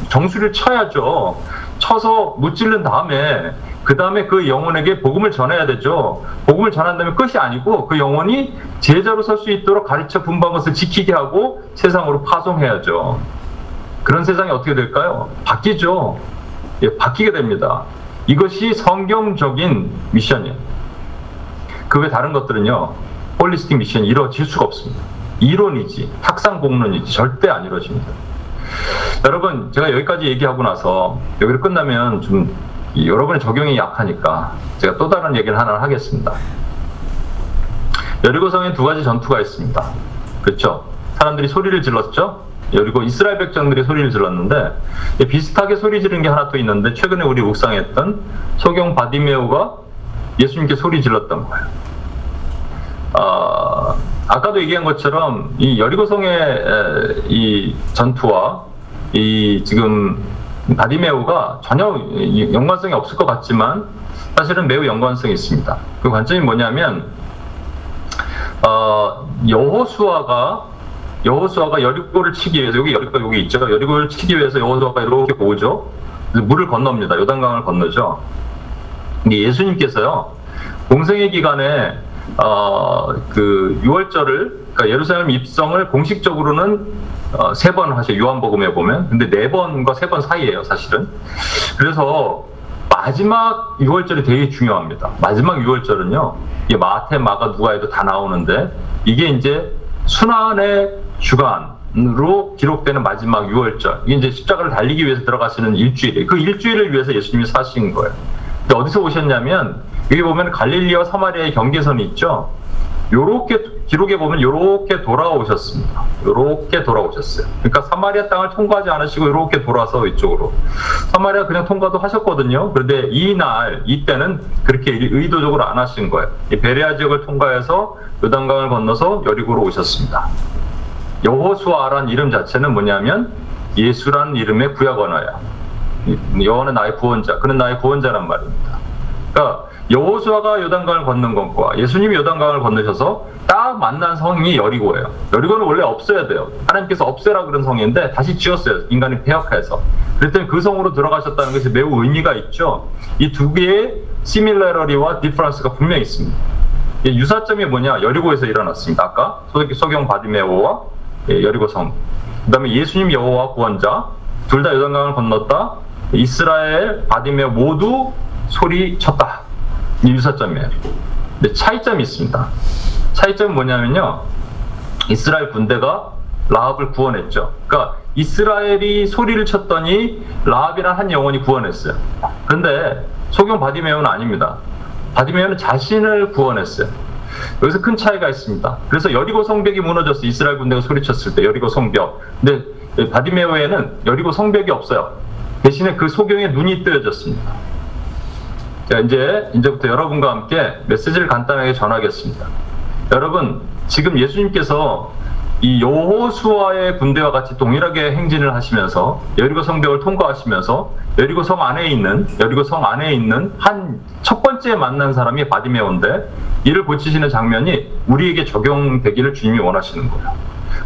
정수를 쳐야죠. 쳐서 무찔른 다음에 그 다음에 그 영혼에게 복음을 전해야 되죠. 복음을 전한다면 끝이 아니고 그 영혼이 제자로 설 수 있도록 가르쳐 분부한 것을 지키게 하고 세상으로 파송해야죠. 그런 세상이 어떻게 될까요? 바뀌죠. 예, 바뀌게 됩니다. 이것이 성경적인 미션이에요. 그 외 다른 것들은요, 홀리스틱 미션이 이루어질 수가 없습니다. 이론이지, 탁상 공론이지, 절대 안 이루어집니다. 여러분, 제가 여기까지 얘기하고 나서 여기를 끝나면 좀 여러분의 적용이 약하니까 제가 또 다른 얘기를 하나 하겠습니다. 여리고성에 두 가지 전투가 있습니다. 그렇죠? 사람들이 소리를 질렀죠? 여리고 이스라엘 백성들이 소리를 질렀는데 비슷하게 소리 지른 게 하나 또 있는데 최근에 우리 묵상했던 소경 바디메오가 예수님께 소리 질렀던 거예요. 아, 아까도 얘기한 것처럼 이 여리고성의 이 전투와 이 지금 바디메오가 전혀 연관성이 없을 것 같지만 사실은 매우 연관성이 있습니다. 그 관점이 뭐냐면 어, 여호수아가 여호수아가 여리고를 치기 위해서 여기 여리고 여기 있죠. 여리고를 치기 위해서 여호수아가 이렇게 오죠. 물을 건넙니다. 요단강을 건너죠. 예수님께서요 공생의 기간에 어, 그 6월절을 그러니까 예루살렘 입성을 공식적으로는 어, 세번 하셔 요한복음에 보면. 근데 네 번과 세 번 사이에요 사실은. 그래서 마지막 6월절이 되게 중요합니다. 마지막 6월절은요 이게 마태 마가 누가에도 다 나오는데 이게 이제 순환의 주간으로 기록되는 마지막 6월절. 이게 이제 십자가를 달리기 위해서 들어가시는 일주일이에요. 그 일주일을 위해서 예수님이 사신 거예요. 근데 어디서 오셨냐면 여기 보면 갈릴리와 사마리아의 경계선이 있죠 요렇게 기록에 보면 요렇게 돌아오셨습니다. 요렇게 돌아오셨어요. 그러니까 사마리아 땅을 통과하지 않으시고 요렇게 돌아서 이쪽으로. 사마리아 그냥 통과도 하셨거든요. 그런데 이날 이때는 그렇게 의도적으로 안 하신 거예요. 베레아 지역을 통과해서 요단강을 건너서 여리고로 오셨습니다. 여호수아란 이름 자체는 뭐냐면 예수란 이름의 구약 언어야. 여호와는 나의 구원자. 그는 나의 구원자란 말입니다. 그러니까 여호수아가 요단강을 걷는 것과 예수님이 요단강을 건너셔서 딱 만난 성이 여리고예요. 여리고는 원래 없어야 돼요. 하나님께서 없애라 그런 성인데 다시 지었어요. 인간이 폐역해서. 그랬더니 그 성으로 들어가셨다는 것이 매우 의미가 있죠. 이 두 개의 시밀러리와 디퍼런스가 분명히 있습니다. 유사점이 뭐냐? 여리고에서 일어났습니다. 아까 소경 바디메오와 예, 여리고 성. 그 다음에 예수님 여호수아 구원자 둘 다 요단강을 건넜다. 이스라엘 바디메오 모두 소리 쳤다. 유사점이에요. 근데 차이점이 있습니다. 차이점은 뭐냐면요. 이스라엘 군대가 라합을 구원했죠. 그러니까 이스라엘이 소리를 쳤더니 라합이란 한 영혼이 구원했어요. 그런데 소경 바디메오는 아닙니다. 바디메오는 자신을 구원했어요. 여기서 큰 차이가 있습니다. 그래서 여리고 성벽이 무너졌어. 이스라엘 군대가 소리쳤을 때 여리고 성벽. 근데 바디메오에는 여리고 성벽이 없어요. 대신에 그 소경의 눈이 뜨여졌습니다. 자, 이제, 이제부터 여러분과 함께 메시지를 간단하게 전하겠습니다. 여러분, 지금 예수님께서 이 여호수아의 군대와 같이 동일하게 행진을 하시면서 여리고 성벽을 통과하시면서 여리고 성 안에 있는 여리고 성 안에 있는 한 첫 번째 만난 사람이 바디메오인데 이를 고치시는 장면이 우리에게 적용되기를 주님이 원하시는 거예요.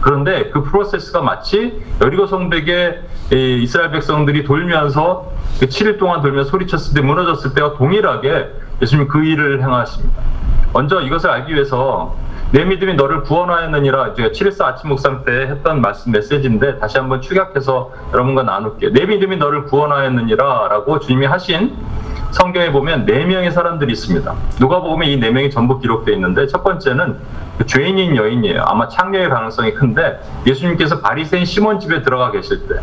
그런데 그 프로세스가 마치 여리고 성벽에 이 이스라엘 백성들이 돌면서 그 7일 동안 돌면서 소리쳤을 때 무너졌을 때와 동일하게 예수님 그 일을 행하십니다. 먼저 이것을 알기 위해서 내 믿음이 너를 구원하였느니라 제가 7일사 아침 묵상 때 했던 말씀 메시지인데 다시 한번 축약해서 여러분과 나눌게요. 내 믿음이 너를 구원하였느니라 라고 주님이 하신 성경에 보면 네 명의 사람들이 있습니다. 누가 보면 이 네 명이 전부 기록되어 있는데 첫 번째는 그 죄인인 여인이에요. 아마 창녀의 가능성이 큰데 예수님께서 바리새인 시몬 집에 들어가 계실 때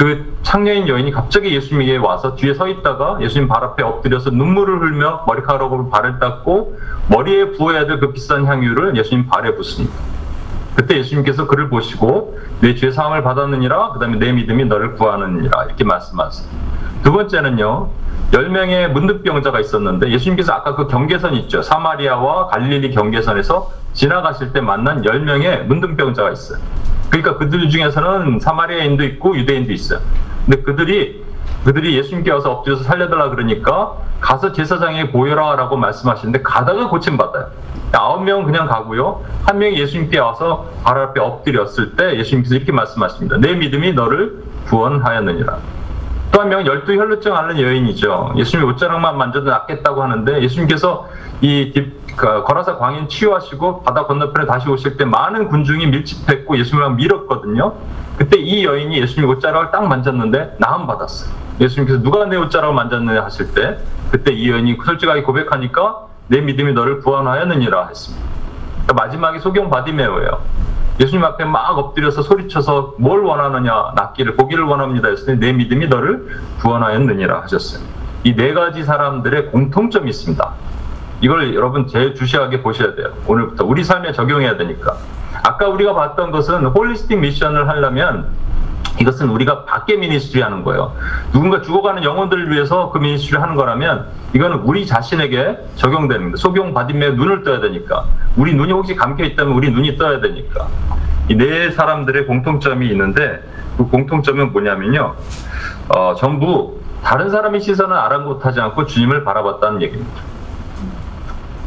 그 창녀인 여인이 갑자기 예수님에게 와서 뒤에 서 있다가 예수님 발 앞에 엎드려서 눈물을 흘며 머리카락으로 발을 닦고 머리에 부어야 될 그 비싼 향유를 예수님 발에 붓습니다. 그때 예수님께서 그를 보시고 내 죄 사함을 받았느니라 그다음에 내 믿음이 너를 구하느니라 이렇게 말씀하세요. 두 번째는요. 10명의 문득병자가 있었는데 예수님께서 아까 그 경계선 있죠. 사마리아와 갈릴리 경계선에서 지나가실 때 만난 10명의 문득병자가 있어요. 그러니까 그들 중에서는 사마리아인도 있고 유대인도 있어요. 근데 그들이 그들이 예수님께 와서 엎드려서 살려달라 그러니까 가서 제사장에게 보여라 라고 말씀하시는데 가다가 고침 받아요. 아홉 명은 그냥 가고요. 한 명이 예수님께 와서 발 앞에 엎드렸을 때 예수님께서 이렇게 말씀하십니다. 내 믿음이 너를 구원하였느니라. 또 한 명은 열두 혈루증 앓는 여인이죠. 예수님이 옷자락만 만져도 낫겠다고 하는데 예수님께서 이 딥- 그 거라사 광인 치유하시고 바다 건너편에 다시 오실 때 많은 군중이 밀집했고 예수님을 밀었거든요. 그때 이 여인이 예수님 옷자락을 딱 만졌는데 나음 받았어요. 예수님께서 누가 내 옷자락을 만졌느냐 하실 때 그때 이 여인이 솔직하게 고백하니까 네 믿음이 너를 구원하였느니라 했습니다. 그러니까 마지막에 소경 바디메오예요. 예수님 앞에 막 엎드려서 소리쳐서 뭘 원하느냐 낫기를 보기를 원합니다 했으니 네 믿음이 너를 구원하였느니라 하셨어요. 이 네 가지 사람들의 공통점이 있습니다. 이걸 여러분 제일 주시하게 보셔야 돼요. 오늘부터 우리 삶에 적용해야 되니까. 아까 우리가 봤던 것은 holistic mission을 하려면 이것은 우리가 밖에 ministry 하는 거예요. 누군가 죽어가는 영혼들을 위해서 그 ministry를 하는 거라면 이거는 우리 자신에게 적용되는 거예요. 소경 바디메오 눈을 떠야 되니까. 우리 눈이 혹시 감겨 있다면 우리 눈이 떠야 되니까. 이 네 사람들의 공통점이 있는데 그 공통점은 뭐냐면요. 어, 전부 다른 사람의 시선을 아랑곳하지 않고 주님을 바라봤다는 얘기입니다.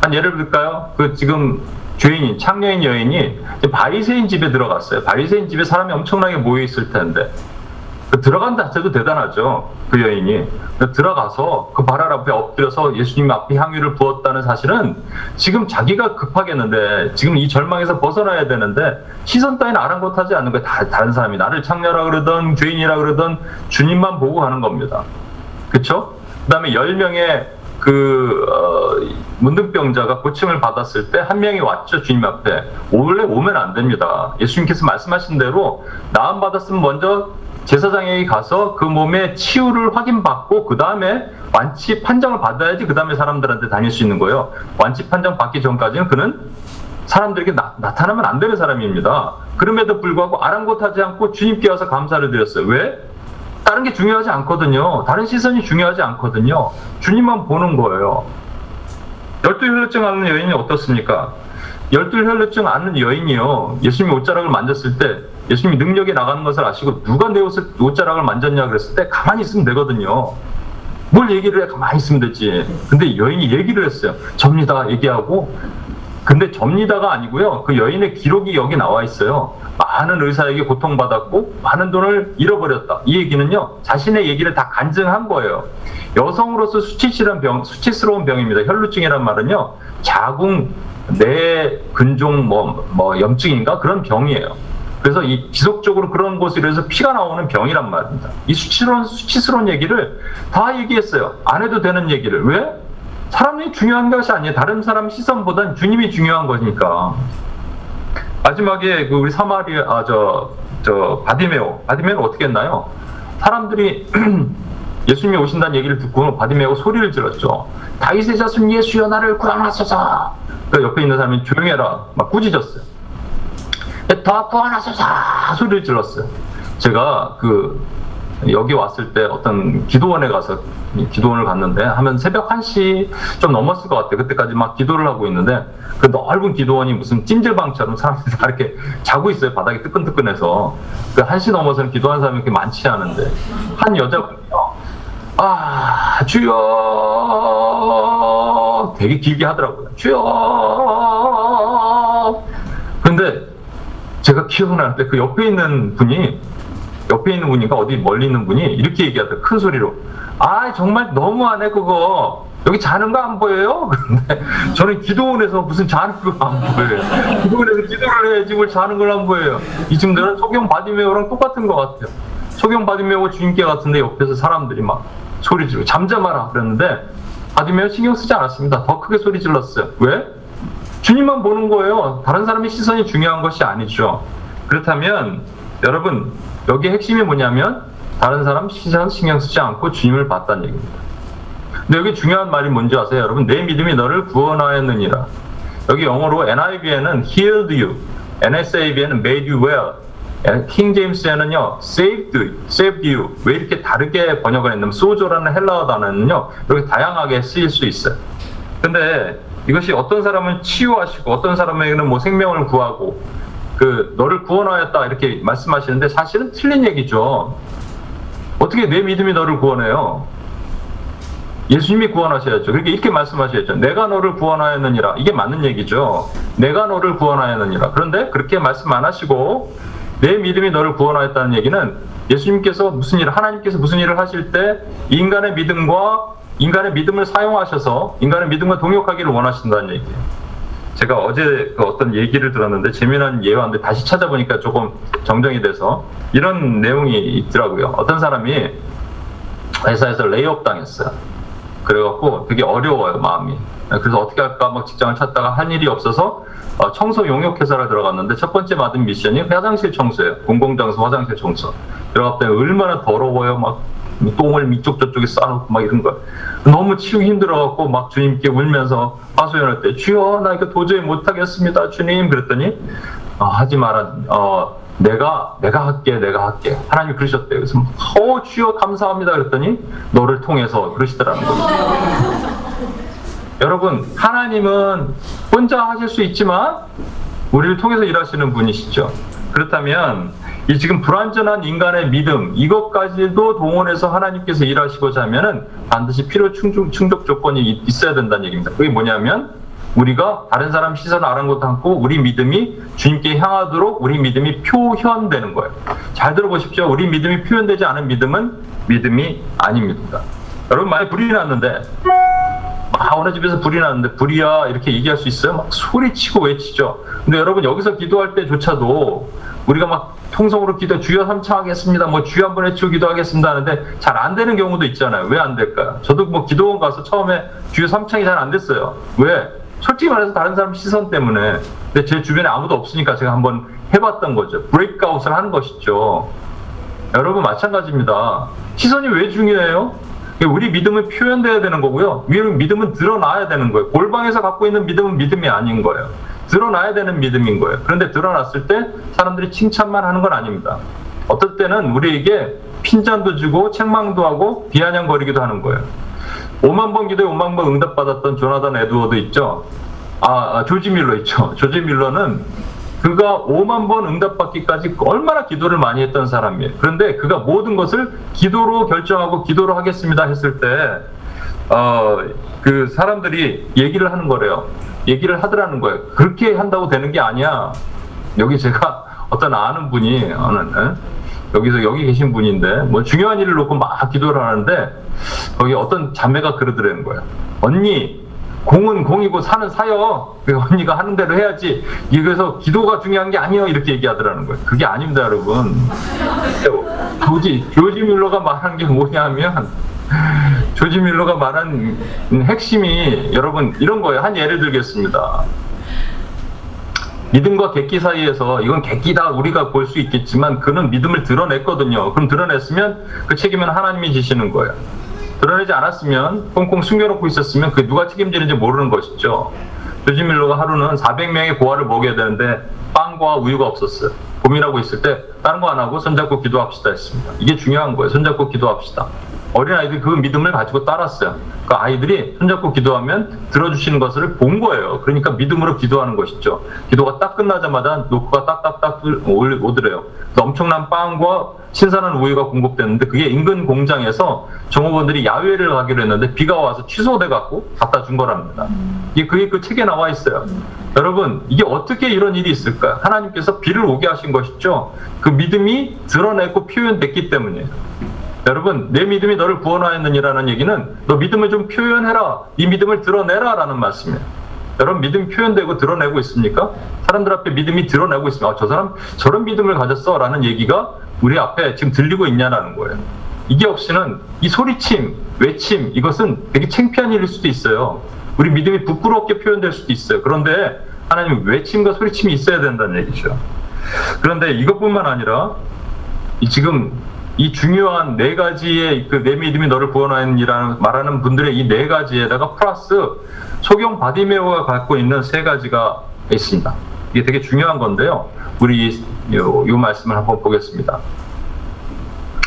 한 예를 들까요? 그 지금 죄인인 창녀인 여인이 바리새인 집에 들어갔어요. 바리새인 집에 사람이 엄청나게 모여 있을 텐데 그 들어간 자체도 대단하죠. 그 여인이 그 들어가서 그발 앞에 엎드려서 예수님 앞에 향유를 부었다는 사실은 지금 자기가 급하겠는데 지금 이 절망에서 벗어나야 되는데 시선 따위는 아랑곳하지 않는 거예요. 다, 다른 사람이 나를 창녀라 그러던 죄인이라 그러던 주님만 보고 가는 겁니다. 그렇죠? 그다음에 10명의 그 어, 문둥병자가 고침을 받았을 때 한 명이 왔죠 주님 앞에. 원래 오면 안 됩니다. 예수님께서 말씀하신 대로 나음 받았으면 먼저 제사장에게 가서 그 몸의 치유를 확인받고 그 다음에 완치 판정을 받아야지 그 다음에 사람들한테 다닐 수 있는 거예요. 완치 판정 받기 전까지는 그는 사람들에게 나, 나타나면 안 되는 사람입니다. 그럼에도 불구하고 아랑곳하지 않고 주님께 와서 감사를 드렸어요. 왜? 다른 게 중요하지 않거든요. 다른 시선이 중요하지 않거든요. 주님만 보는 거예요. 열두 혈루증 앓는 여인이 어떻습니까? 열두 혈루증 앓는 여인이요. 예수님이 옷자락을 만졌을 때 예수님이 능력이 나가는 것을 아시고 누가 내 옷을, 옷자락을 만졌냐 그랬을 때 가만히 있으면 되거든요. 뭘 얘기를 해? 가만히 있으면 되지. 근데 여인이 얘기를 했어요. 접니다. 얘기하고. 근데 접니다가 아니고요. 그 여인의 기록이 여기 나와 있어요. 많은 의사에게 고통받았고 많은 돈을 잃어버렸다. 이 얘기는요. 자신의 얘기를 다 간증한 거예요. 여성으로서 수치스러운 병, 수치스러운 병입니다. 혈루증이란 말은요. 자궁 내 근종 뭐, 뭐 염증인가 그런 병이에요. 그래서 이 지속적으로 그런 곳에 의해서 피가 나오는 병이란 말입니다. 이 수치스러운, 수치스러운 얘기를 다 얘기했어요. 안 해도 되는 얘기를. 왜? 사람이 중요한 것이 아니에요. 다른 사람 시선보단 주님이 중요한 거니까. 마지막에 그 우리 사마리아 아, 저, 저 바디메오 바디메오는 어떻게 했나요? 사람들이 예수님이 오신다는 얘기를 듣고 바디메오 소리를 질렀죠. 다윗의 자손 예수여 나를 구원하소서. 그 옆에 있는 사람이 조용히 해라 막 꾸짖었어요. 더 구원하소서 소리를 질렀어요. 제가 그 여기 왔을 때 어떤 기도원에 가서 기도원을 갔는데 하면 새벽 1시 좀 넘었을 것 같아요. 그때까지 막 기도를 하고 있는데 그 넓은 기도원이 무슨 찜질방처럼 사람들이 다 이렇게 자고 있어요. 바닥이 뜨끈뜨끈해서. 그 1시 넘어서는 기도하는 사람이 그렇게 많지 않은데 한 여자분이요. 아, 주여! 되게 길게 하더라고요. 주여! 근데 제가 기억나는데 그 옆에 있는 분이 옆에 있는 분이가 어디 멀리 있는 분이 이렇게 얘기하더라고요. 큰 소리로. 아, 정말 너무하네, 그거. 여기 자는 거 안 보여요? 그런데 저는 기도원에서 무슨 자는 거 안 보여요. 기도원에서 기도를 해야지 뭘 자는 걸 안 보여요. 이 친구들은 소경 바디메오랑 똑같은 것 같아요. 소경 바디메오 주님께 같은데 옆에서 사람들이 막 소리 지르고 잠잠하라 그랬는데 바디메오 신경 쓰지 않았습니다. 더 크게 소리 질렀어요. 왜? 주님만 보는 거예요. 다른 사람의 시선이 중요한 것이 아니죠. 그렇다면 여러분 여기 핵심이 뭐냐면 다른 사람 시선 신경 쓰지 않고 주님을 봤다는 얘기입니다. 근데 여기 중요한 말이 뭔지 아세요? 여러분 내 믿음이 너를 구원하였느니라. 여기 영어로 NIV에는 healed you, NSAB에는 made you well, 킹 제임스에는요 saved, saved you 왜 이렇게 다르게 번역을 했냐면 소조라는 헬라어 단어는요 이렇게 다양하게 쓰일 수 있어요. 근데 이것이 어떤 사람은 치유하시고 어떤 사람에게는 뭐 생명을 구하고 그 너를 구원하였다 이렇게 말씀하시는데 사실은 틀린 얘기죠. 어떻게 내 믿음이 너를 구원해요? 예수님이 구원하셔야죠. 그렇게 이렇게 말씀하셔야죠. 내가 너를 구원하였느니라. 이게 맞는 얘기죠. 내가 너를 구원하였느니라. 그런데 그렇게 말씀 안 하시고 내 믿음이 너를 구원하였다는 얘기는 예수님께서 무슨 일, 하나님께서 무슨 일을 하실 때 인간의 믿음과 인간의 믿음을 사용하셔서 인간의 믿음과 동역하기를 원하신다는 얘기예요. 제가 어제 그 어떤 얘기를 들었는데 재미난 예화인데 다시 찾아보니까 조금 정정이 돼서 이런 내용이 있더라고요. 어떤 사람이 회사에서 layoff 당했어요. 그래갖고 되게 어려워요 마음이. 그래서 어떻게 할까 막 직장을 찾다가 한 일이 없어서 어, 청소 용역 회사를 들어갔는데 첫 번째 받은 미션이 화장실 청소예요. 공공장소 화장실 청소. 들어갔더니 얼마나 더러워요. 막 똥을 이쪽 저쪽에 쌓아놓고 막 이런 거. 너무 치우기 힘들어갖고 막 주님께 울면서 하소연할 때 주여 나 이거 도저히 못하겠습니다 주님. 그랬더니 어, 하지 마라. 어, 내가 내가 할게 내가 할게. 하나님이 그러셨대요. 그래서 어 주여 감사합니다. 그랬더니 너를 통해서 그러시더라는 거죠 여러분 하나님은 혼자 하실 수 있지만 우리를 통해서 일하시는 분이시죠. 그렇다면 이 지금 불완전한 인간의 믿음 이것까지도 동원해서 하나님께서 일하시고자 하면은 반드시 필요 충족, 충족 조건이 있- 있어야 된다는 얘기입니다 그게 뭐냐면 우리가 다른 사람 시선을 아랑곳 않고 우리 믿음이 주님께 향하도록 우리 믿음이 표현되는 거예요. 잘 들어보십시오. 우리 믿음이 표현되지 않은 믿음은 믿음이 아닙니다. 여러분 많이 불이 났는데 막 어느 집에서 불이 났는데 불이야 이렇게 얘기할 수 있어요? 막 소리치고 외치죠. 근데 여러분 여기서 기도할 때조차도 우리가 막 통성으로 기도 주여 삼창하겠습니다. 뭐 주여 한 번 외치고 기도하겠습니다 하는데 잘 안 되는 경우도 있잖아요. 왜 안 될까요? 저도 뭐 기도원 가서 처음에 주여 삼창이 잘 안 됐어요. 왜? 솔직히 말해서 다른 사람 시선 때문에 근데 제 주변에 아무도 없으니까 제가 한번 해봤던 거죠. 브레이크아웃을 하는 것이죠. 여러분 마찬가지입니다. 시선이 왜 중요해요? 우리 믿음은 표현돼야 되는 거고요. 믿음은 드러나야 되는 거예요. 골방에서 갖고 있는 믿음은 믿음이 아닌 거예요. 드러나야 되는 믿음인 거예요. 그런데 드러났을 때 사람들이 칭찬만 하는 건 아닙니다. 어떨 때는 우리에게 핀잔도 주고 책망도 하고 비아냥거리기도 하는 거예요. 5만 번 기도에 5만 번 응답받았던 조나단 에드워드 있죠? 아, 아, 조지 밀러 있죠? 조지 밀러는 그가 5만 번 응답받기까지 얼마나 기도를 많이 했던 사람이에요. 그런데 그가 모든 것을 기도로 결정하고 기도로 하겠습니다 했을 때, 어, 그 사람들이 얘기를 하는 거래요. 얘기를 하더라는 거예요. 그렇게 한다고 되는 게 아니야. 여기 제가 어떤 아는 분이, 어느, 에? 여기서 여기 계신 분인데, 뭐 중요한 일을 놓고 막 기도를 하는데, 거기 어떤 자매가 그러더라는 거예요. 언니, 공은 공이고 사는 사요. 그 언니가 하는 대로 해야지. 그래서 기도가 중요한 게 아니에요. 이렇게 얘기하더라는 거예요. 그게 아닙니다, 여러분. 조지, 조지 밀러가 말한 게 뭐냐면, 조지 밀러가 말한 핵심이 여러분 이런 거예요. 한 예를 들겠습니다. 믿음과 객기 사이에서 이건 객기다 우리가 볼 수 있겠지만 그는 믿음을 드러냈거든요. 그럼 드러냈으면 그 책임은 하나님이 지시는 거예요. 드러내지 않았으면 꽁꽁 숨겨놓고 있었으면 그 누가 책임지는지 모르는 것이죠. 조지 밀러가 하루는 400명의 고아를 먹여야 되는데 빵과 우유가 없었어요. 고민하고 있을 때 다른 거 안 하고 손잡고 기도합시다 했습니다. 이게 중요한 거예요. 손잡고 기도합시다. 어린아이들이 그 믿음을 가지고 따랐어요. 그 아이들이 손잡고 기도하면 들어주시는 것을 본 거예요. 그러니까 믿음으로 기도하는 것이죠. 기도가 딱 끝나자마자 노크가 딱딱딱 올- 오더래요. 엄청난 빵과 신선한 우유가 공급됐는데 그게 인근 공장에서 종업원들이 야외를 가기로 했는데 비가 와서 취소돼 갖고 갖다 준 거랍니다. 이게 그게 그 책에 나와 있어요. 여러분 이게 어떻게 이런 일이 있을까요? 하나님께서 비를 오게 하신 것이죠. 그 믿음이 드러내고 표현됐기 때문이에요. 여러분 내 믿음이 너를 구원하였느니라는 얘기는 너 믿음을 좀 표현해라 이 믿음을 드러내라라는 말씀이에요 여러분 믿음이 표현되고 드러내고 있습니까? 사람들 앞에 믿음이 드러내고 있습니다. 아, 저 사람 저런 믿음을 가졌어 라는 얘기가 우리 앞에 지금 들리고 있냐라는 거예요. 이게 없이는 이 소리침 외침 이것은 되게 창피한 일일 수도 있어요. 우리 믿음이 부끄럽게 표현될 수도 있어요. 그런데 하나님 외침과 소리침이 있어야 된다는 얘기죠. 그런데 이것뿐만 아니라 이 지금 이 중요한 네 가지의 그 내 믿음이 너를 구원하였니라는 말하는 분들의 이 네 가지에다가 플러스 소경 바디메오가 갖고 있는 세 가지가 있습니다. 이게 되게 중요한 건데요. 우리 이, 요, 요 말씀을 한번 보겠습니다.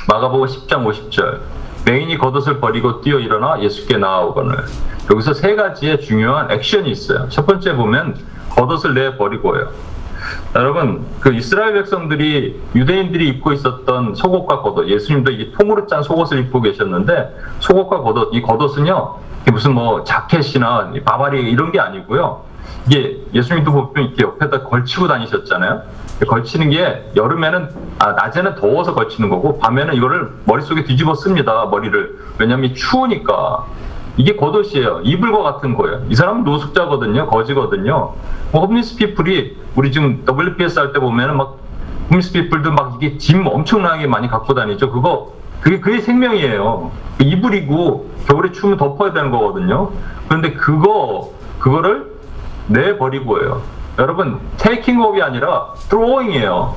마가복음 10장 50절 맹인이 겉옷을 버리고 뛰어 일어나 예수께 나아오거늘 여기서 세 가지의 중요한 액션이 있어요. 첫 번째 보면 겉옷을 내 버리고요. 여러분 그 이스라엘 백성들이 유대인들이 입고 있었던 속옷과 겉옷 예수님도 이 통으로 짠 속옷을 입고 계셨는데 속옷과 겉옷 이 겉옷은요 무슨 뭐 자켓이나 이 바바리 이런 게 아니고요. 이게 예수님도 보면 이렇게 옆에다 걸치고 다니셨잖아요. 걸치는 게 여름에는 아 낮에는 더워서 걸치는 거고 밤에는 이거를 머릿속에 뒤집어 씁니다 머리를. 왜냐면 이 추우니까 이게 겉옷이에요. 것 같은 거예요. 이 사람은 노숙자거든요. 거지거든요. 뭐 homeless people이 우리 지금 WPS 할 때 보면은 막 homeless people도 막 이게 짐 엄청나게 많이 갖고 다니죠. 그거 그게 그게 생명이에요. 이불이고 겨울에 추우면 덮어야 되는 거거든요. 그런데 그거 그거를 내버리고예요. 여러분 테이킹업이 아니라 드로잉이에요.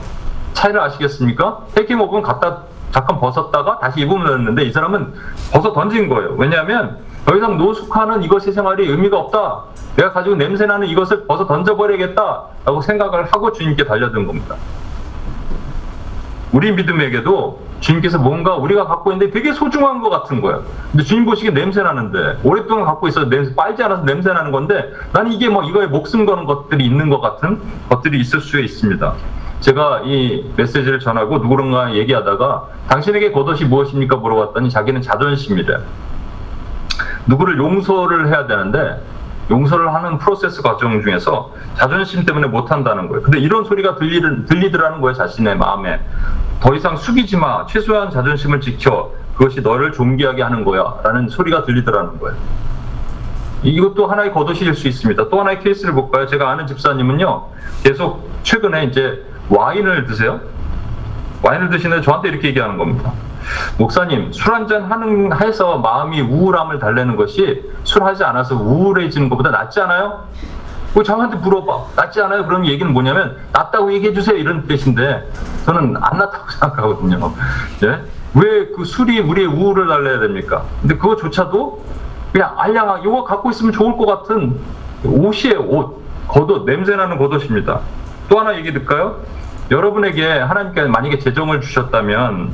차이를 아시겠습니까? 테이킹업은 갖다 잠깐 벗었다가 다시 입으면 되는데 이 사람은 벗어 던진 거예요. 왜냐하면 더 이상 노숙하는 이것의 생활이 의미가 없다. 내가 가지고 냄새나는 이것을 벗어 던져버려야겠다 라고 생각을 하고 주님께 달려든 겁니다. 우리 믿음에게도 주님께서 뭔가 우리가 갖고 있는데 되게 소중한 것 같은 거예요. 근데 주님 보시기에 냄새 나는데 오랫동안 갖고 있어서 냄새 빨지 않아서 냄새 나는 건데 나는 이게 뭐 이거에 목숨 거는 것들이 있는 것 같은 것들이 있을 수 있습니다. 제가 이 메시지를 전하고 누구랑가 얘기하다가 당신에게 겉옷이 무엇입니까 물어봤더니 자기는 자존심이래. 누구를 용서를 해야 되는데 용서를 하는 프로세스 과정 중에서 자존심 때문에 못 한다는 거예요. 근데 이런 소리가 들리, 들리더라는 거예요, 자신의 마음에. 더 이상 숙이지 마. 최소한 자존심을 지켜. 그것이 너를 존귀하게 하는 거야. 라는 소리가 들리더라는 거예요. 이것도 하나의 겉옷일 수 있습니다. 또 하나의 케이스를 볼까요? 제가 아는 집사님은요, 계속 최근에 이제 와인을 드세요. 와인을 드시는데 저한테 이렇게 얘기하는 겁니다. 목사님, 술 한잔 하는, 해서 마음이 우울함을 달래는 것이 술 하지 않아서 우울해지는 것보다 낫지 않아요? 그 저한테 물어봐. 낫지 않아요? 그런 얘기는 뭐냐면, 낫다고 얘기해 주세요. 이런 뜻인데, 저는 안 낫다고 생각하거든요. 예? 왜그 술이 우리의 우울을 달래야 됩니까? 근데 그거조차도 그냥 알량하, 이거 갖고 있으면 좋을 것 같은 옷이에요, 옷. 겉옷, 냄새나는 겉옷입니다. 또 하나 얘기 들까요? 여러분에게 하나님께 만약에 재정을 주셨다면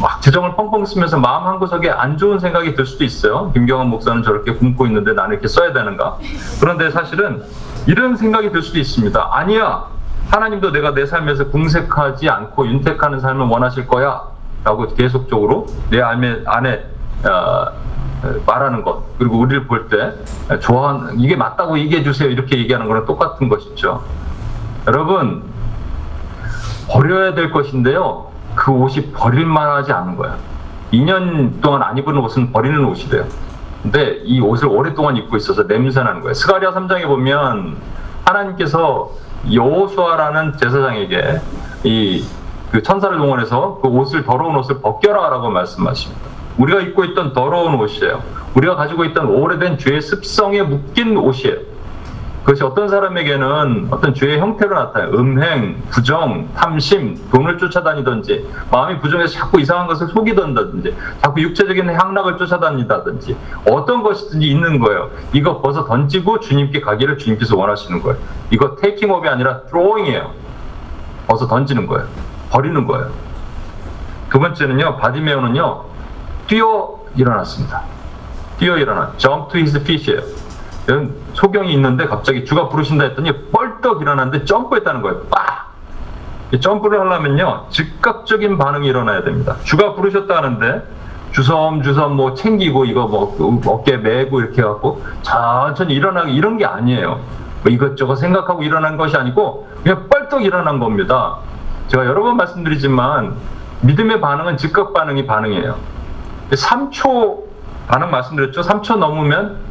막 재정을 펑펑 쓰면서 마음 한 구석에 안 좋은 생각이 들 수도 있어요. 김경환 목사는 저렇게 굶고 있는데 나는 이렇게 써야 되는가? 그런데 사실은 이런 생각이 들 수도 있습니다. 아니야. 하나님도 내가 내 삶에서 궁색하지 않고 윤택하는 삶을 원하실 거야. 라고 계속적으로 내 안에, 안에 어, 말하는 것 그리고 우리를 볼 때 좋아하는 이게 맞다고 얘기해 주세요 이렇게 얘기하는 거랑 똑같은 것이죠 여러분 버려야 될 것인데요 그 옷이 버릴만하지 않은 거야 2년 동안 안 입은 옷은 버리는 옷이래요 근데 이 옷을 오랫동안 입고 있어서 냄새나는 거예요 스가리아 3장에 보면 하나님께서 여호수아라는 제사장에게 이 그 천사를 동원해서 그 옷을 더러운 옷을 벗겨라라고 말씀하십니다. 우리가 입고 있던 더러운 옷이에요. 우리가 가지고 있던 오래된 죄의 습성에 묶인 옷이에요. 그것이 어떤 사람에게는 어떤 죄의 형태로 나타나요. 음행, 부정, 탐심, 돈을 쫓아다니든지, 마음이 부정해서 자꾸 이상한 것을 속이던다든지, 자꾸 육체적인 향락을 쫓아다니다든지, 어떤 것이든지 있는 거예요. 이거 벗어 던지고 주님께 가기를 주님께서 원하시는 거예요. 이거 테이킹업이 아니라 드로잉이에요. 벗어 던지는 거예요. 버리는 거예요. 두 번째는요, 바디메오는요, 뛰어 일어났습니다. 뛰어 일어나. jump to his feet이에요. 소경이 있는데 갑자기 주가 부르신다 했더니 뻘떡 일어났는데 점프했다는 거예요. 빡! 이 점프를 하려면요, 즉각적인 반응이 일어나야 됩니다. 주가 부르셨다 하는데, 주섬주섬 뭐 챙기고 이거 뭐 어깨 메고 이렇게 해갖고 천천히 일어나기 이런 게 아니에요. 뭐 이것저것 생각하고 일어난 것이 아니고 그냥 뻘떡 일어난 겁니다. 제가 여러 번 말씀드리지만 믿음의 반응은 즉각 반응이 반응이에요. 3초 반응 말씀드렸죠. 3초 넘으면 음,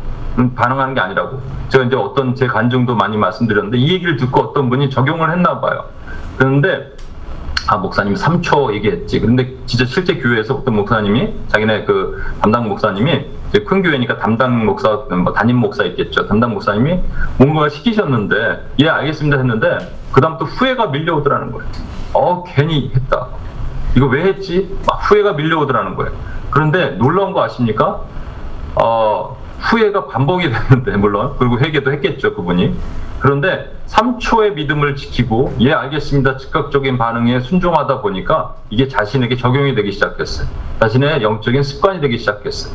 반응하는 게 아니라고. 제가 이제 어떤 제 간증도 많이 말씀드렸는데 이 얘기를 듣고 어떤 분이 적용을 했나 봐요. 그런데 아 목사님 3초 얘기했지. 근데 진짜 실제 교회에서 어떤 목사님이 자기네 그 담당 목사님이 이제 큰 교회니까 담당 목사 뭐 담임 목사 있겠죠. 담당 목사님이 뭔가 시키셨는데 예 알겠습니다 했는데 그다음 또 후회가 밀려오더라는 거예요. 어 괜히 했다. 이거 왜 했지? 막 후회가 밀려오더라는 거예요. 그런데 놀라운 거 아십니까? 어, 후회가 반복이 됐는데, 물론. 그리고 회개도 했겠죠, 그분이. 그런데 3초의 믿음을 지키고, 예, 알겠습니다. 즉각적인 반응에 순종하다 보니까 이게 자신에게 적용이 되기 시작했어요. 자신의 영적인 습관이 되기 시작했어요.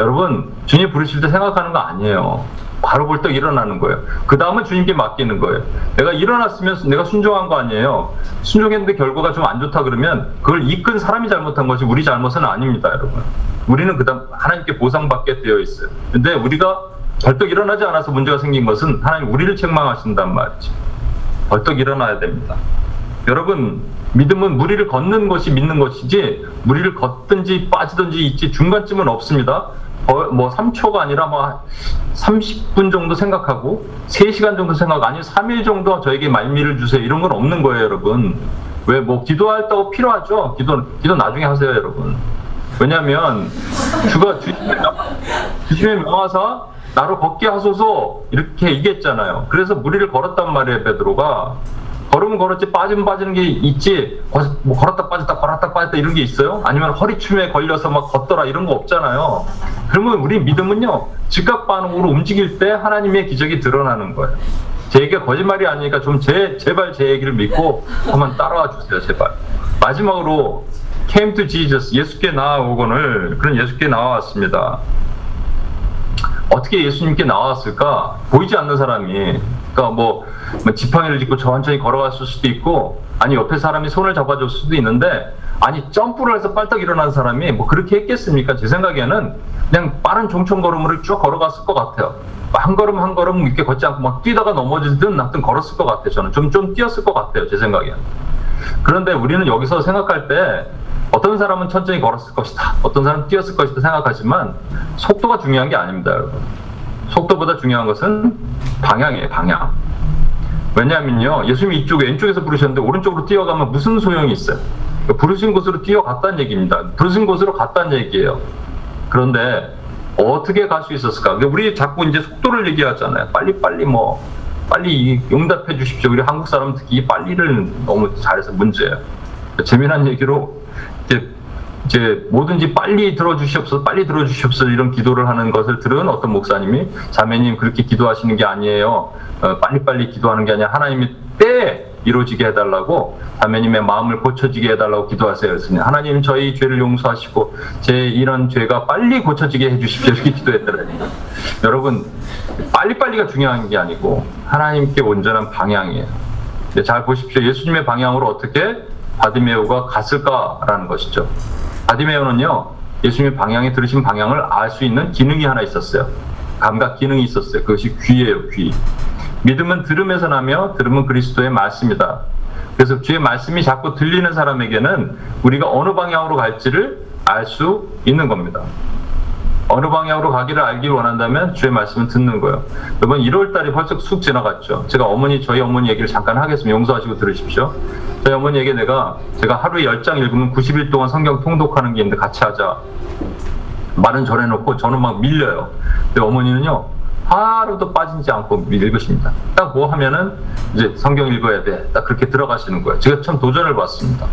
여러분, 주님 부르실 때 생각하는 거 아니에요. 바로 벌떡 일어나는 거예요. 그 다음은 주님께 맡기는 거예요. 내가 일어났으면 내가 순종한 거 아니에요. 순종했는데 결과가 좀 안 좋다 그러면 그걸 이끈 사람이 잘못한 것이 우리 잘못은 아닙니다, 여러분. 우리는 그 다음 하나님께 보상받게 되어 있어요. 근데 우리가 벌떡 일어나지 않아서 문제가 생긴 것은 하나님 우리를 책망하신단 말이죠. 벌떡 일어나야 됩니다. 여러분, 믿음은 무리를 걷는 것이 믿는 것이지, 무리를 걷든지 빠지든지 있지 중간쯤은 없습니다. 어, 뭐 3초가 아니라 뭐 30분 정도 생각하고 3시간 정도 생각 아니면 3일 정도 저에게 말미를 주세요. 이런 건 없는 거예요, 여러분. 왜 뭐 기도할 때고 필요하죠? 기도 기도 나중에 하세요, 여러분. 왜냐면 주가 주님의 명하사 나로 걷게 하소서 이렇게 얘기했잖아요. 그래서 무리를 걸었단 말이에요, 베드로가. 걸으면 걸었지 빠지면 빠지는 게 있지 거- 뭐 걸었다 빠졌다 걸었다 빠졌다 이런 게 있어요? 아니면 허리춤에 걸려서 막 걷더라 이런 거 없잖아요. 그러면 우리 믿음은요 즉각 반응으로 움직일 때 하나님의 기적이 드러나는 거예요. 제 얘기가 거짓말이 아니니까 좀 제, 제발 제 얘기를 믿고 한번 따라와 주세요 제발. 마지막으로 came to Jesus 예수께 나아오거늘 그런 예수께 나와왔습니다. 어떻게 예수님께 나왔을까? 보이지 않는 사람이, 그러니까 뭐, 뭐 지팡이를 짚고 천천히 걸어갔을 수도 있고, 아니 옆에 사람이 손을 잡아줄 수도 있는데, 아니 점프를 해서 빨딱 일어난 사람이 뭐 그렇게 했겠습니까? 제 생각에는 그냥 빠른 종천 걸음을 쭉 걸어갔을 것 같아요. 한 걸음 한 걸음 이렇게 걷지 않고 막 뛰다가 넘어지든 하여튼 걸었을 것 같아요. 저는 좀 좀 뛰었을 것 같아요. 제 생각에는. 그런데 우리는 여기서 생각할 때 어떤 사람은 천천히 걸었을 것이다. 어떤 사람은 뛰었을 것이다 생각하지만 속도가 중요한 게 아닙니다, 여러분. 속도보다 중요한 것은 방향이에요, 방향. 왜냐하면요, 예수님이 이쪽 왼쪽에서 부르셨는데 오른쪽으로 뛰어가면 무슨 소용이 있어요? 부르신 곳으로 뛰어갔다는 얘기입니다. 부르신 곳으로 갔다는 얘기예요. 그런데 어떻게 갈 수 있었을까? 그러니까 우리 자꾸 이제 속도를 얘기하잖아요. 빨리 빨리 뭐 빨리 응답해 주십시오. 우리 한국 사람 특히 빨리를 너무 잘해서 문제예요. 재미난 얘기로 이제 이제 뭐든지 빨리 들어주시옵소서, 빨리 들어주시옵소서 이런 기도를 하는 것을 들은 어떤 목사님이 자매님 그렇게 기도하시는 게 아니에요. 어, 빨리빨리 기도하는 게 아니라 하나님이 때 이루어지게 해달라고 자매님의 마음을 고쳐지게 해달라고 기도하세요. 그랬더니 하나님 저희 죄를 용서하시고 제 이런 죄가 빨리 고쳐지게 해주십시오. 이렇게 기도했더라고요. 여러분 빨리빨리가 중요한 게 아니고 하나님께 온전한 방향이에요. 근데 잘 보십시오. 예수님의 방향으로 어떻게 바디메오가 갔을까라는 것이죠. 바디메오는요, 예수님의 방향에 들으신 방향을 알 수 있는 기능이 하나 있었어요. 감각 기능이 있었어요. 그것이 귀예요, 귀. 믿음은 들음에서 나며 들음은 그리스도의 말씀이다. 그래서 주의 말씀이 자꾸 들리는 사람에게는 우리가 어느 방향으로 갈지를 알 수 있는 겁니다. 어느 방향으로 가기를 알기 원한다면 주의 말씀을 듣는 거예요. 이번 1월 달이 벌써 쑥 지나갔죠. 제가 어머니, 저희 어머니 얘기를 잠깐 하겠습니다. 용서하시고 들으십시오. 저희 어머니에게 내가, 제가 하루에 10장 읽으면 90일 동안 성경 통독하는 게 있는데 같이 하자. 말은 전해놓고 저는 막 밀려요. 근데 어머니는요, 하루도 빠지지 않고 읽으십니다. 딱 뭐 하면은 이제 성경 읽어야 돼. 딱 그렇게 들어가시는 거예요. 제가 참 도전을 받습니다.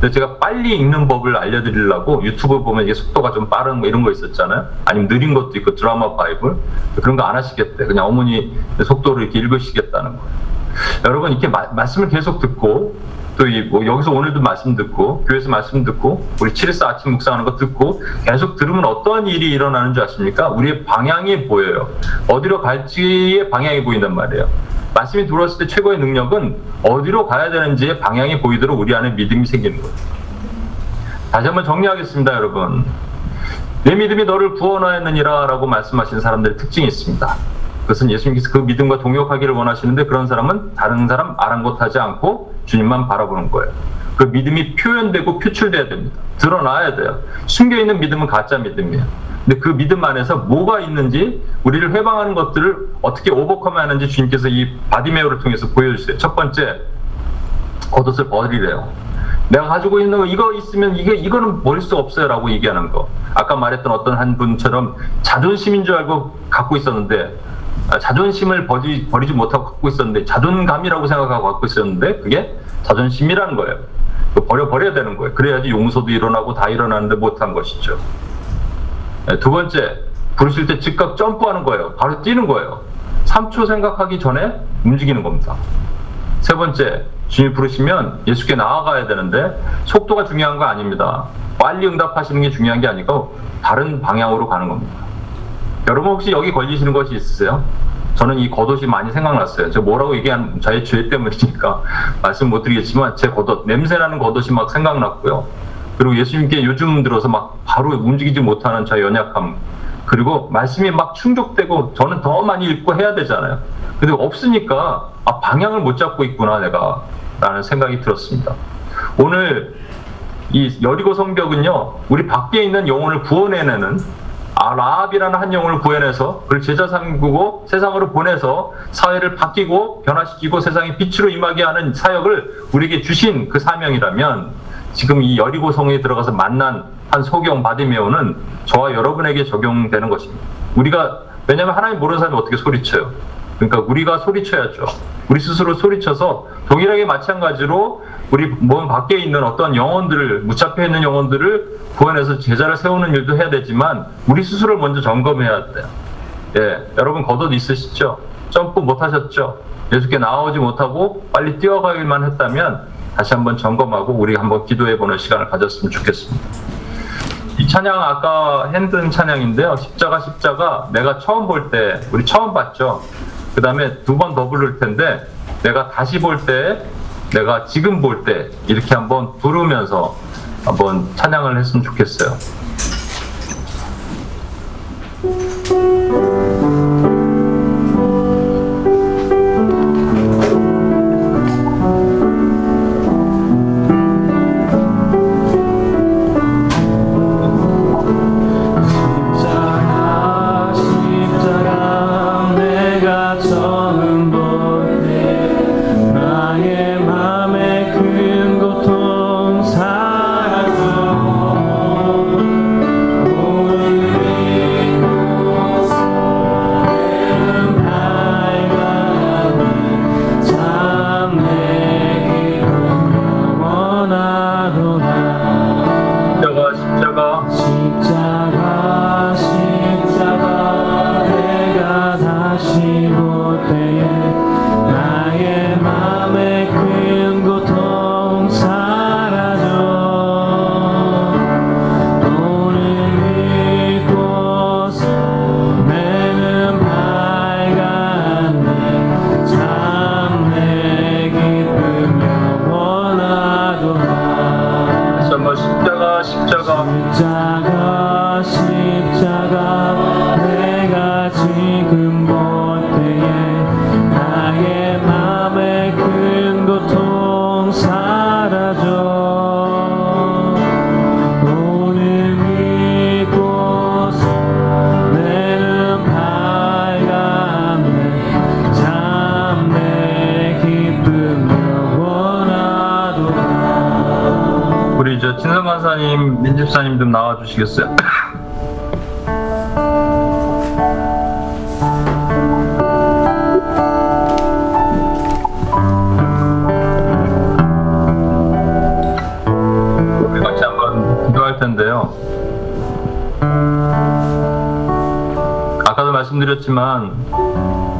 근데 제가 빨리 읽는 법을 알려드리려고 유튜브 보면 이게 속도가 좀 빠른 뭐 이런 거 있었잖아요. 아니면 느린 것도 있고 드라마 바이블 그런 거 안 하시겠대. 그냥 어머니 속도로 이렇게 읽으시겠다는 거예요. 여러분 이렇게 마- 말씀을 계속 듣고 또 이 뭐 여기서 오늘도 말씀 듣고 교회에서 말씀 듣고 우리 7일사 아침 묵상하는 거 듣고 계속 들으면 어떠한 일이 일어나는 줄 아십니까? 우리의 방향이 보여요. 어디로 갈지의 방향이 보인단 말이에요. 말씀이 들어왔을 때 최고의 능력은 어디로 가야 되는지의 방향이 보이도록 우리 안에 믿음이 생기는 거예요. 다시 한번 정리하겠습니다, 여러분. 내 믿음이 너를 구원하였느니라 라고 말씀하신 사람들의 특징이 있습니다. 그것은 예수님께서 그 믿음과 동역하기를 원하시는데 그런 사람은 다른 사람 아랑곳하지 않고 주님만 바라보는 거예요. 그 믿음이 표현되고 표출돼야 됩니다. 드러나야 돼요. 숨겨 있는 믿음은 가짜 믿음이에요. 근데 그 믿음 안에서 뭐가 있는지 우리를 회방하는 것들을 어떻게 오버컴 하는지 주님께서 이 바디메오를 통해서 보여주세요. 첫 번째, 겉옷을 버리래요. 내가 가지고 있는 거 이거 있으면 이게 이거는 버릴 수 없어요라고 얘기하는 거. 아까 말했던 어떤 한 분처럼 자존심인 줄 알고 갖고 있었는데 아, 자존심을 버리, 버리지 못하고 갖고 있었는데 자존감이라고 생각하고 갖고 있었는데 그게 자존심이라는 거예요. 그거 버려 버려야 되는 거예요. 그래야지 용서도 일어나고 다 일어나는데 못한 것이죠. 네, 두 번째 부르실 때 즉각 점프하는 거예요. 바로 뛰는 거예요. 3초 생각하기 전에 움직이는 겁니다. 세 번째, 주님 부르시면 예수께 나아가야 되는데 속도가 중요한 거 아닙니다. 빨리 응답하시는 게 중요한 게 아니고 다른 방향으로 가는 겁니다. 여러분 혹시 여기 걸리시는 것이 있으세요? 저는 이 겉옷이 많이 생각났어요. 저 뭐라고 얘기한 저의 죄 때문이니까 말씀 못 드리겠지만 제 겉옷, 냄새나는 겉옷이 막 생각났고요. 그리고 예수님께 요즘 들어서 막 바로 움직이지 못하는 저의 연약함. 그리고 말씀이 막 충족되고 저는 더 많이 읽고 해야 되잖아요. 근데 없으니까 아, 방향을 못 잡고 있구나 내가 라는 생각이 들었습니다. 오늘 이 여리고 성벽은요 우리 밖에 있는 영혼을 구원해내는 아, 라합이라는 한 영혼을 구해내서 그를 제자 삼고 세상으로 보내서 사회를 바뀌고 변화시키고 세상의 빛으로 임하게 하는 사역을 우리에게 주신 그 사명이라면 지금 이 여리고 성에 들어가서 만난 한 소경 바디메오는 저와 여러분에게 적용되는 것입니다. 우리가 왜냐하면 하나님 모르는 사람이 어떻게 소리쳐요? 그러니까 우리가 소리쳐야죠. 우리 스스로 소리쳐서 동일하게 마찬가지로 우리 몸 밖에 있는 어떤 영혼들을 붙잡혀 있는 영혼들을 구원해서 제자를 세우는 일도 해야 되지만 우리 스스로를 먼저 점검해야 돼요. 예, 여러분 겉옷 있으시죠? 점프 못 하셨죠? 예수께 나오지 못하고 빨리 뛰어가기만 했다면 다시 한번 점검하고 우리 한번 기도해 보는 시간을 가졌으면 좋겠습니다. 이 찬양 아까 핸든 찬양인데요. 십자가 십자가 내가 처음 볼 때 우리 처음 봤죠. 그 다음에 두 번 더 부를 텐데 내가 다시 볼 때 내가 지금 볼 때 이렇게 한번 부르면서 한번 찬양을 했으면 좋겠어요. 민집사님 좀 나와 주시겠어요? 우리 같이 한번 기도할 텐데요. 아까도 말씀드렸지만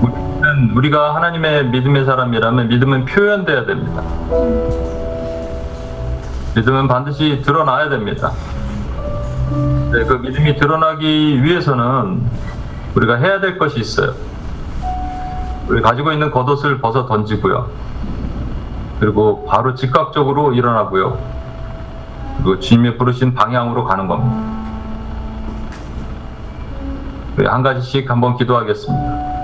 우리는 우리가 하나님의 믿음의 사람이라면 믿음은 표현돼야 됩니다. 믿음은 반드시 드러나야 됩니다. 네, 그 믿음이 드러나기 위해서는 우리가 해야 될 것이 있어요. 우리 가지고 있는 겉옷을 벗어 던지고요. 그리고 바로 즉각적으로 일어나고요. 그리고 주님이 부르신 방향으로 가는 겁니다. 네, 한 가지씩 한번 기도하겠습니다.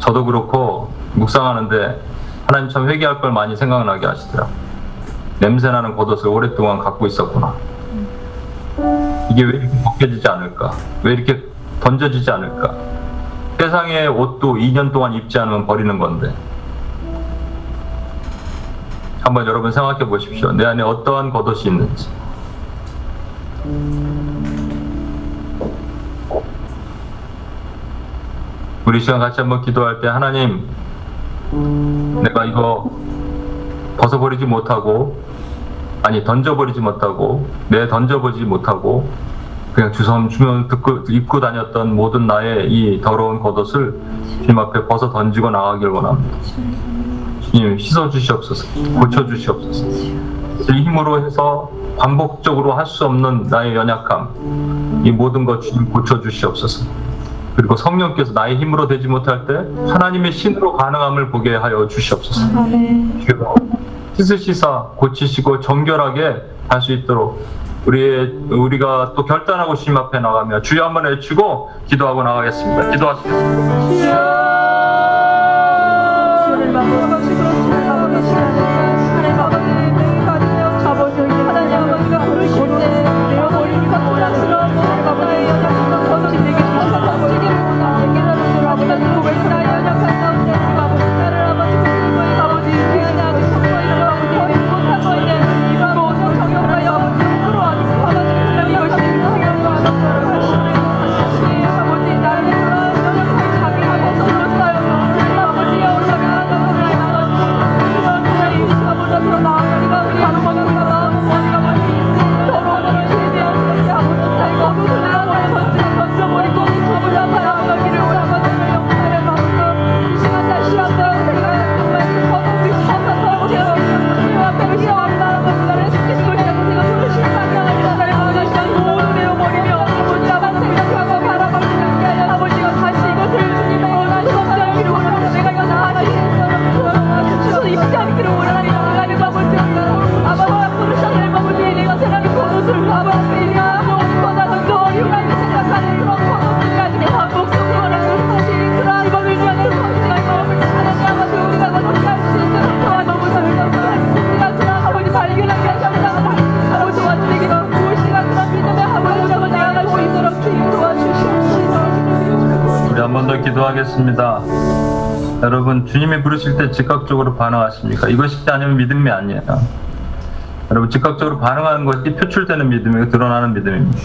저도 그렇고 묵상하는데 하나님 참 회개할 걸 많이 생각나게 하시더라고요. 냄새나는 겉옷을 오랫동안 갖고 있었구나. 이게 왜 이렇게 벗겨지지 않을까? 왜 이렇게 던져지지 않을까? 세상의 옷도 2년 동안 입지 않으면 버리는 건데. 한번 여러분 생각해 보십시오. 내 안에 어떠한 겉옷이 있는지. 우리 시간 같이 한번 기도할 때 하나님 내가 이거 벗어버리지 못하고 아니 던져버리지 못하고 내 던져보지 못하고 그냥 주섬주섬 듣고 입고 다녔던 모든 나의 이 더러운 겉옷을 주님 앞에 벗어 던지고 나가길 원합니다. 주님 씻어 주시옵소서, 고쳐 주시옵소서. 제 힘으로 해서 반복적으로 할 수 없는 나의 연약함, 이 모든 것 주님 고쳐 주시옵소서. 그리고 성령께서 나의 힘으로 되지 못할 때 하나님의 신으로 가능함을 보게 하여 주시옵소서. 주여 씻으시사 고치시고 정결하게 할 수 있도록 우리의 우리가 또 결단하고 주님 앞에 나가며 주여 한번 외치고 기도하고 나가겠습니다. 기도하시겠습니다. 기도하겠습니다. 여러분 주님이 부르실 때 즉각적으로 반응하십니까? 이것이 아니면 믿음이 아니에요. 여러분 즉각적으로 반응하는 것이 표출되는 믿음이고 드러나는 믿음입니다.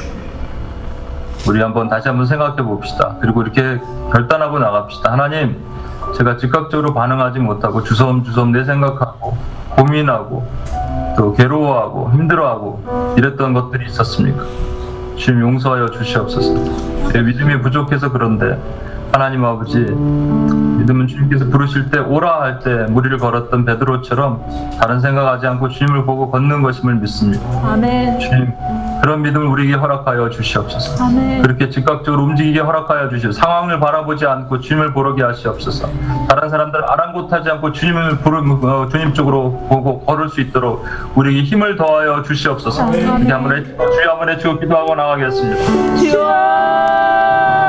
우리 한번 다시 한번 생각해 봅시다. 그리고 이렇게 결단하고 나갑시다. 하나님, 제가 즉각적으로 반응하지 못하고 주섬주섬 내 생각하고 고민하고 또 괴로워하고 힘들어하고 이랬던 것들이 있었습니까? 주님 용서하여 주시옵소서. 제 믿음이 부족해서 그런데 하나님 아버지 믿음은 주님께서 부르실 때 오라 할 때 무리를 걸었던 베드로처럼 다른 생각하지 않고 주님을 보고 걷는 것임을 믿습니다. 아멘. 주님 그런 믿음을 우리에게 허락하여 주시옵소서. 아멘. 그렇게 즉각적으로 움직이게 허락하여 주시옵 상황을 바라보지 않고 주님을 보러게 하시옵소서. 다른 사람들 아랑곳하지 않고 주님을 부르 어, 주님 쪽으로 보고 걸을 수 있도록 우리에게 힘을 더하여 주시옵소서. 한번 외치고 주여 한번 외치고 기도하고 나가겠습니다. 주여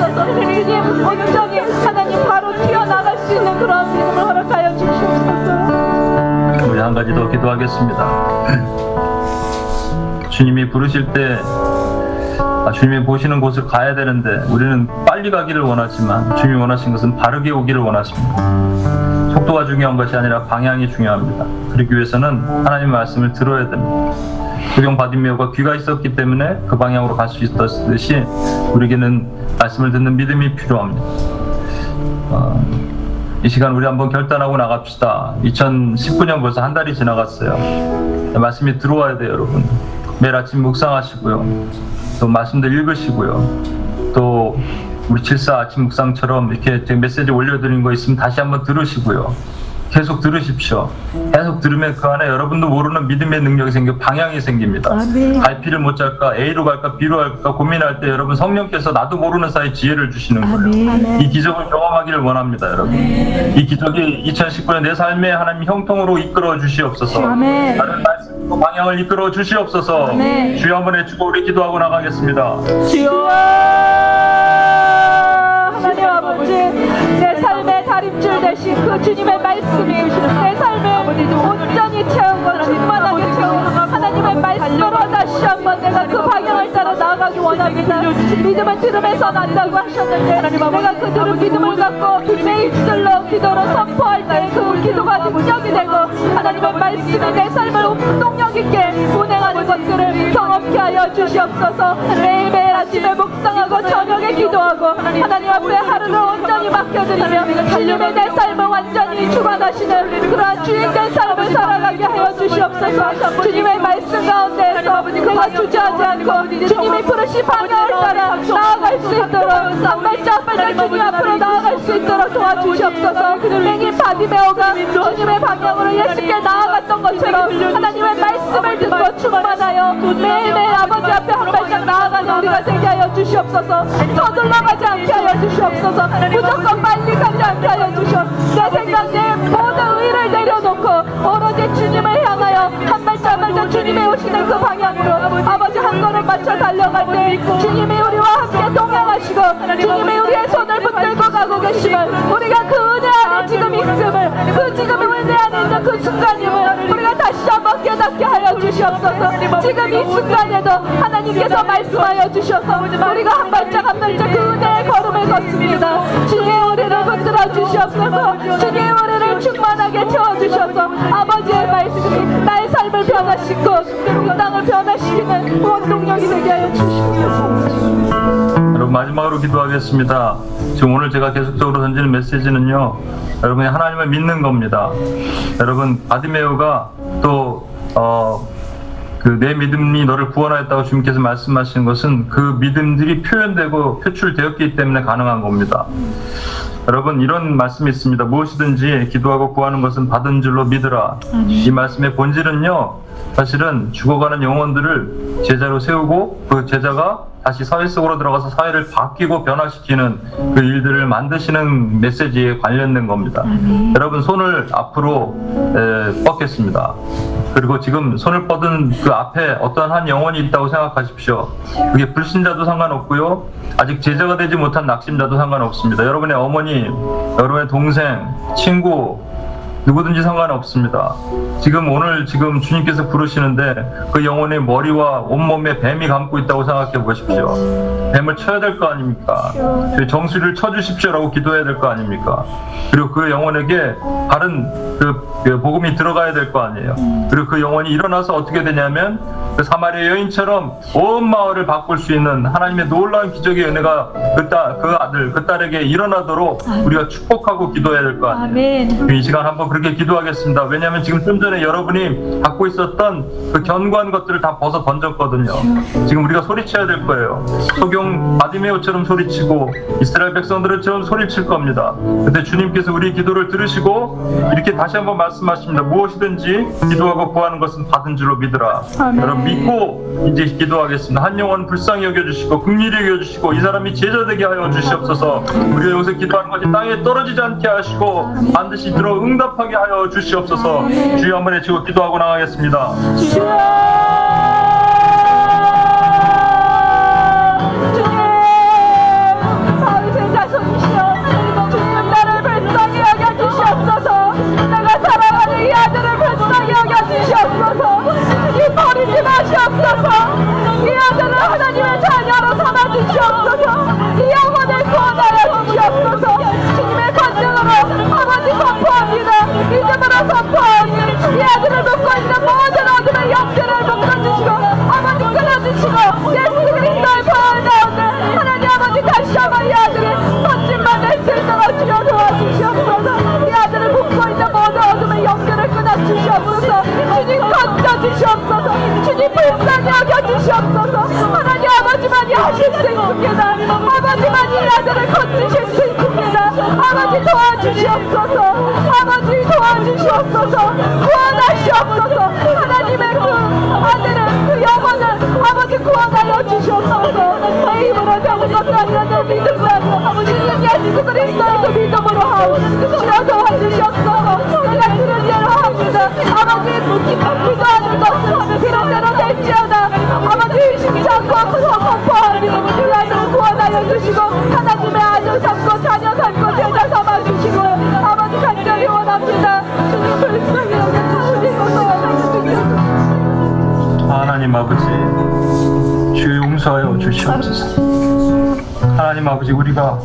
주옵소서. 주님 오늘 저기 하나님 바로 튀어나갈 수 있는 그런 믿음을 허락하여 주시옵소서. 우리 한 가지 더 기도하겠습니다. 주님이 부르실 때 아, 주님이 보시는 곳을 가야 되는데 우리는 빨리 가기를 원하지만 주님이 원하신 것은 바르게 오기를 원하십니다. 속도가 중요한 것이 아니라 방향이 중요합니다. 그러기 위해서는 하나님 말씀을 들어야 됩니다. 소경 바디메오가 귀가 있었기 때문에 그 방향으로 갈 수 있었듯이 우리에게는 말씀을 듣는 믿음이 필요합니다. 어, 이 시간 우리 한번 결단하고 나갑시다. 2019년 벌써 한 달이 지나갔어요. 말씀이 들어와야 돼요, 여러분. 매일 아침 묵상하시고요. 또 말씀도 읽으시고요. 또 우리 질사 아침 묵상처럼 이렇게 제 메시지 올려드린 거 있으면 다시 한번 들으시고요. 계속 들으십시오. 계속 들으면 그 안에 여러분도 모르는 믿음의 능력이 생겨 방향이 생깁니다. 갈피를 못 잡을까 A로 갈까 B로 갈까 고민할 때 여러분 성령께서 나도 모르는 사이 지혜를 주시는 거예요. 이 기적을 경험하기를 원합니다, 여러분. 이 기적이 2019년 내 삶에 하나님 형통으로 이끌어 주시옵소서. 아멘. 다른 말씀으로 방향을 이끌어 주시옵소서. 아멘. 주여 한번 해주고 우리 기도하고 나가겠습니다. 주여 다림줄 되신 그 주님의 말씀이 내 삶을 온전히 채우고 충만하게 채우고 하나님의 말씀으로 다시 한번 내가 그 방향을 따라 나아가기 원합니다. 믿음은 들음에서 난다고 하셨는데 내가 그 들은 믿음을 갖고 내 입술로 기도로 선포할 때 그 기도가 능력이 되고 하나님의 말씀이 내 삶을 운동력 있게 운행하는 것들을 경험케 하여 주시옵소서. 매일매일 아침에 묵상하고 저녁에 기도하고 하나님 앞에 하루를 온전히 맡겨드리며 주님의 내 삶을 완전히 주관하시는 그러한 주인된 삶을 살아가게 하여 주시옵소서. 주님의 말씀 가운데에서 내가 주저하지 않고 주님이 부르신 방향을 따라 나아갈 수 있도록 한 발짝 한 발짝 주님 앞으로 나아갈 수 있도록 도와주시옵소서. 맹인 바디메오가 주님의 방향으로 예수께 나아갔던 것처럼 하나님의 말씀을 듣고 충만하여 매일매일 아버지 앞에 한 발짝 나아가는 우리가 되게 하여 주시옵소서. 서둘러 가지 않게 하여 주시옵소서. 무조건 빨리 가지 않게 하여 주시옵소서 내 생각 내 모든 의를 내려놓고 오로지 주님을 향하여 한 발짝 한 발짝 주님 의 오시는 그 방향으로 아버지 한 걸음 맞춰 달려갈 때 주님이 우리와 함께 동행하시고 주님이 우리의 손을 붙들고 가고 계심을 우리가 그 은혜 안에 지금 있음을 그 지금 은혜 안에 있는 그 순간임을 우리가 다시 한번 깨닫게 하여 주시옵소서. 지금 이 순간에도 하나님께서 말씀하여 주셔서 우리가 한 발짝 한 발짝 그 은혜의 걸음을 걷습니다. 주의 우리를 붙들어 주시옵소서. 주의 우리를 충만하게 채워주셔서 아버지의 말씀이 변화시키고 이 땅을 변화시키는 원동력이 되게 하여 주시옵소서 여러분 마지막으로 기도하겠습니다. 지금 오늘 제가 계속적으로 던지는 메시지는요. 여러분이 하나님을 믿는 겁니다. 여러분 바디메오가 또 어, 그 내 믿음이 너를 구원하였다고 주님께서 말씀하신 것은 그 믿음들이 표현되고 표출되었기 때문에 가능한 겁니다. 여러분 이런 말씀이 있습니다. 무엇이든지 기도하고 구하는 것은 받은 줄로 믿으라. 이 말씀의 본질은요. 사실은 죽어가는 영혼들을 제자로 세우고 그 제자가 다시 사회 속으로 들어가서 사회를 바뀌고 변화시키는 그 일들을 만드시는 메시지에 관련된 겁니다. 여러분 손을 앞으로 에, 뻗겠습니다. 그리고 지금 손을 뻗은 그 앞에 어떤 한 영혼이 있다고 생각하십시오. 그게 불신자도 상관없고요. 아직 제자가 되지 못한 낙심자도 상관없습니다. 여러분의 어머니, 여러분의 동생, 친구, 누구든지 상관없습니다. 지금 오늘 지금 주님께서 부르시는데 그 영혼의 머리와 온몸에 뱀이 감고 있다고 생각해 보십시오. 뱀을 쳐야 될 거 아닙니까? 그 정수리를 쳐주십시오라고 기도해야 될 거 아닙니까? 그리고 그 영혼에게 바른 그, 그 복음이 들어가야 될 거 아니에요. 그리고 그 영혼이 일어나서 어떻게 되냐면 그 사마리아 여인처럼 온 마을을 바꿀 수 있는 하나님의 놀라운 기적의 은혜가 그, 딸, 그 아들, 그 딸에게 일어나도록 우리가 축복하고 기도해야 될 거 아니에요. 이 시간 한번 그렇게 기도하겠습니다. 왜냐하면 지금 좀 전에 여러분이 갖고 있었던 그 견고한 것들을 다 벗어 던졌거든요. 지금 우리가 소리쳐야 될 거예요. 소경 바디메오처럼 소리치고 이스라엘 백성들처럼 소리칠 겁니다. 근데 주님께서 우리 기도를 들으시고 이렇게 다시 한번 말씀하십니다. 무엇이든지 기도하고 구하는 것은 받은 줄로 믿으라. 아멘. 여러분 믿고 이제 기도하겠습니다. 한 영혼 불쌍히 여겨주시고 긍휼히 여겨주시고 이 사람이 제자 되게 하여 주시옵소서. 우리가 여기서 기도하는 것이 땅에 떨어지지 않게 하시고 반드시 들어 응답 합하게 하여 주시옵소서. 아, 네. 주여 한번 외치고 기도하고 나가겠습니다. 주여! 주시옵소서. 이 버리지 마시옵소서. 이 아들을 하나님의 자녀로 삼아 들을 불쌍히 여겨 역사하여 여주시옵소서. 하나님 아버지만이 하실 수 있습니다. 아버지만이 이 아들을 건지실 수 있습니다. 아버지 도와주시옵소서. 아버지 도와주시옵소서. 구원하시옵소서. 하나님의 그 아들을 아버지 구원하여 주시옵소서. 내 힘으로 되는 것도 아니라 내 믿음으로 아버지 예수 그리스도의 그 믿음으로 하오 주여 도와주시옵소서. 내가 그런 대로 합니다. 아버지 기도하는 것은 그런 대로 될지어다. 아버지 의심치 않고 선포하니 그 아들을 구원하여 주시고 하나님의 아들 삼고 자녀 삼고 주 용서하여 주시옵소서 하나님 아버지 우리가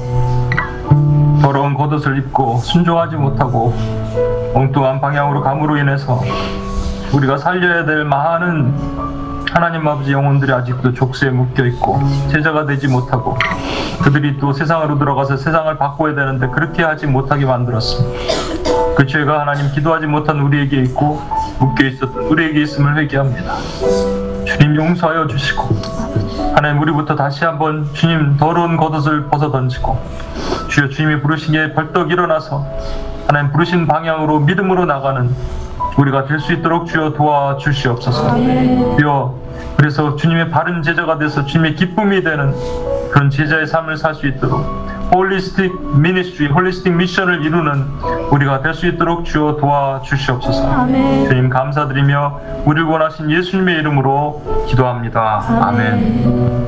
더러운 겉옷을 입고 순종하지 못하고 엉뚱한 방향으로 감으로 인해서 우리가 살려야 될 많은 하나님 아버지 영혼들이 아직도 족쇄에 묶여 있고 제자가 되지 못하고 그들이 또 세상으로 들어가서 세상을 바꿔야 되는데 그렇게 하지 못하게 만들었습니다. 그 죄가 하나님 기도하지 못한 우리에게 있고 묶여 있었던 우리에게 있음을 회개합니다. 주님 용서하여 주시고 하나님 우리부터 다시 한번 주님 더러운 겉옷을 벗어 던지고 주여 주님이 부르시기에 벌떡 일어나서 하나님 부르신 방향으로 믿음으로 나가는 우리가 될 수 있도록 주여 도와주시옵소서. 주여 그래서 주님의 바른 제자가 돼서 주님의 기쁨이 되는 그런 제자의 삶을 살 수 있도록 holistic ministry, holistic mission을 이루는 우리가 될 수 있도록 주여 도와주시옵소서. 주님 감사드리며 우리를 원하신 예수님의 이름으로 기도합니다. 아멘.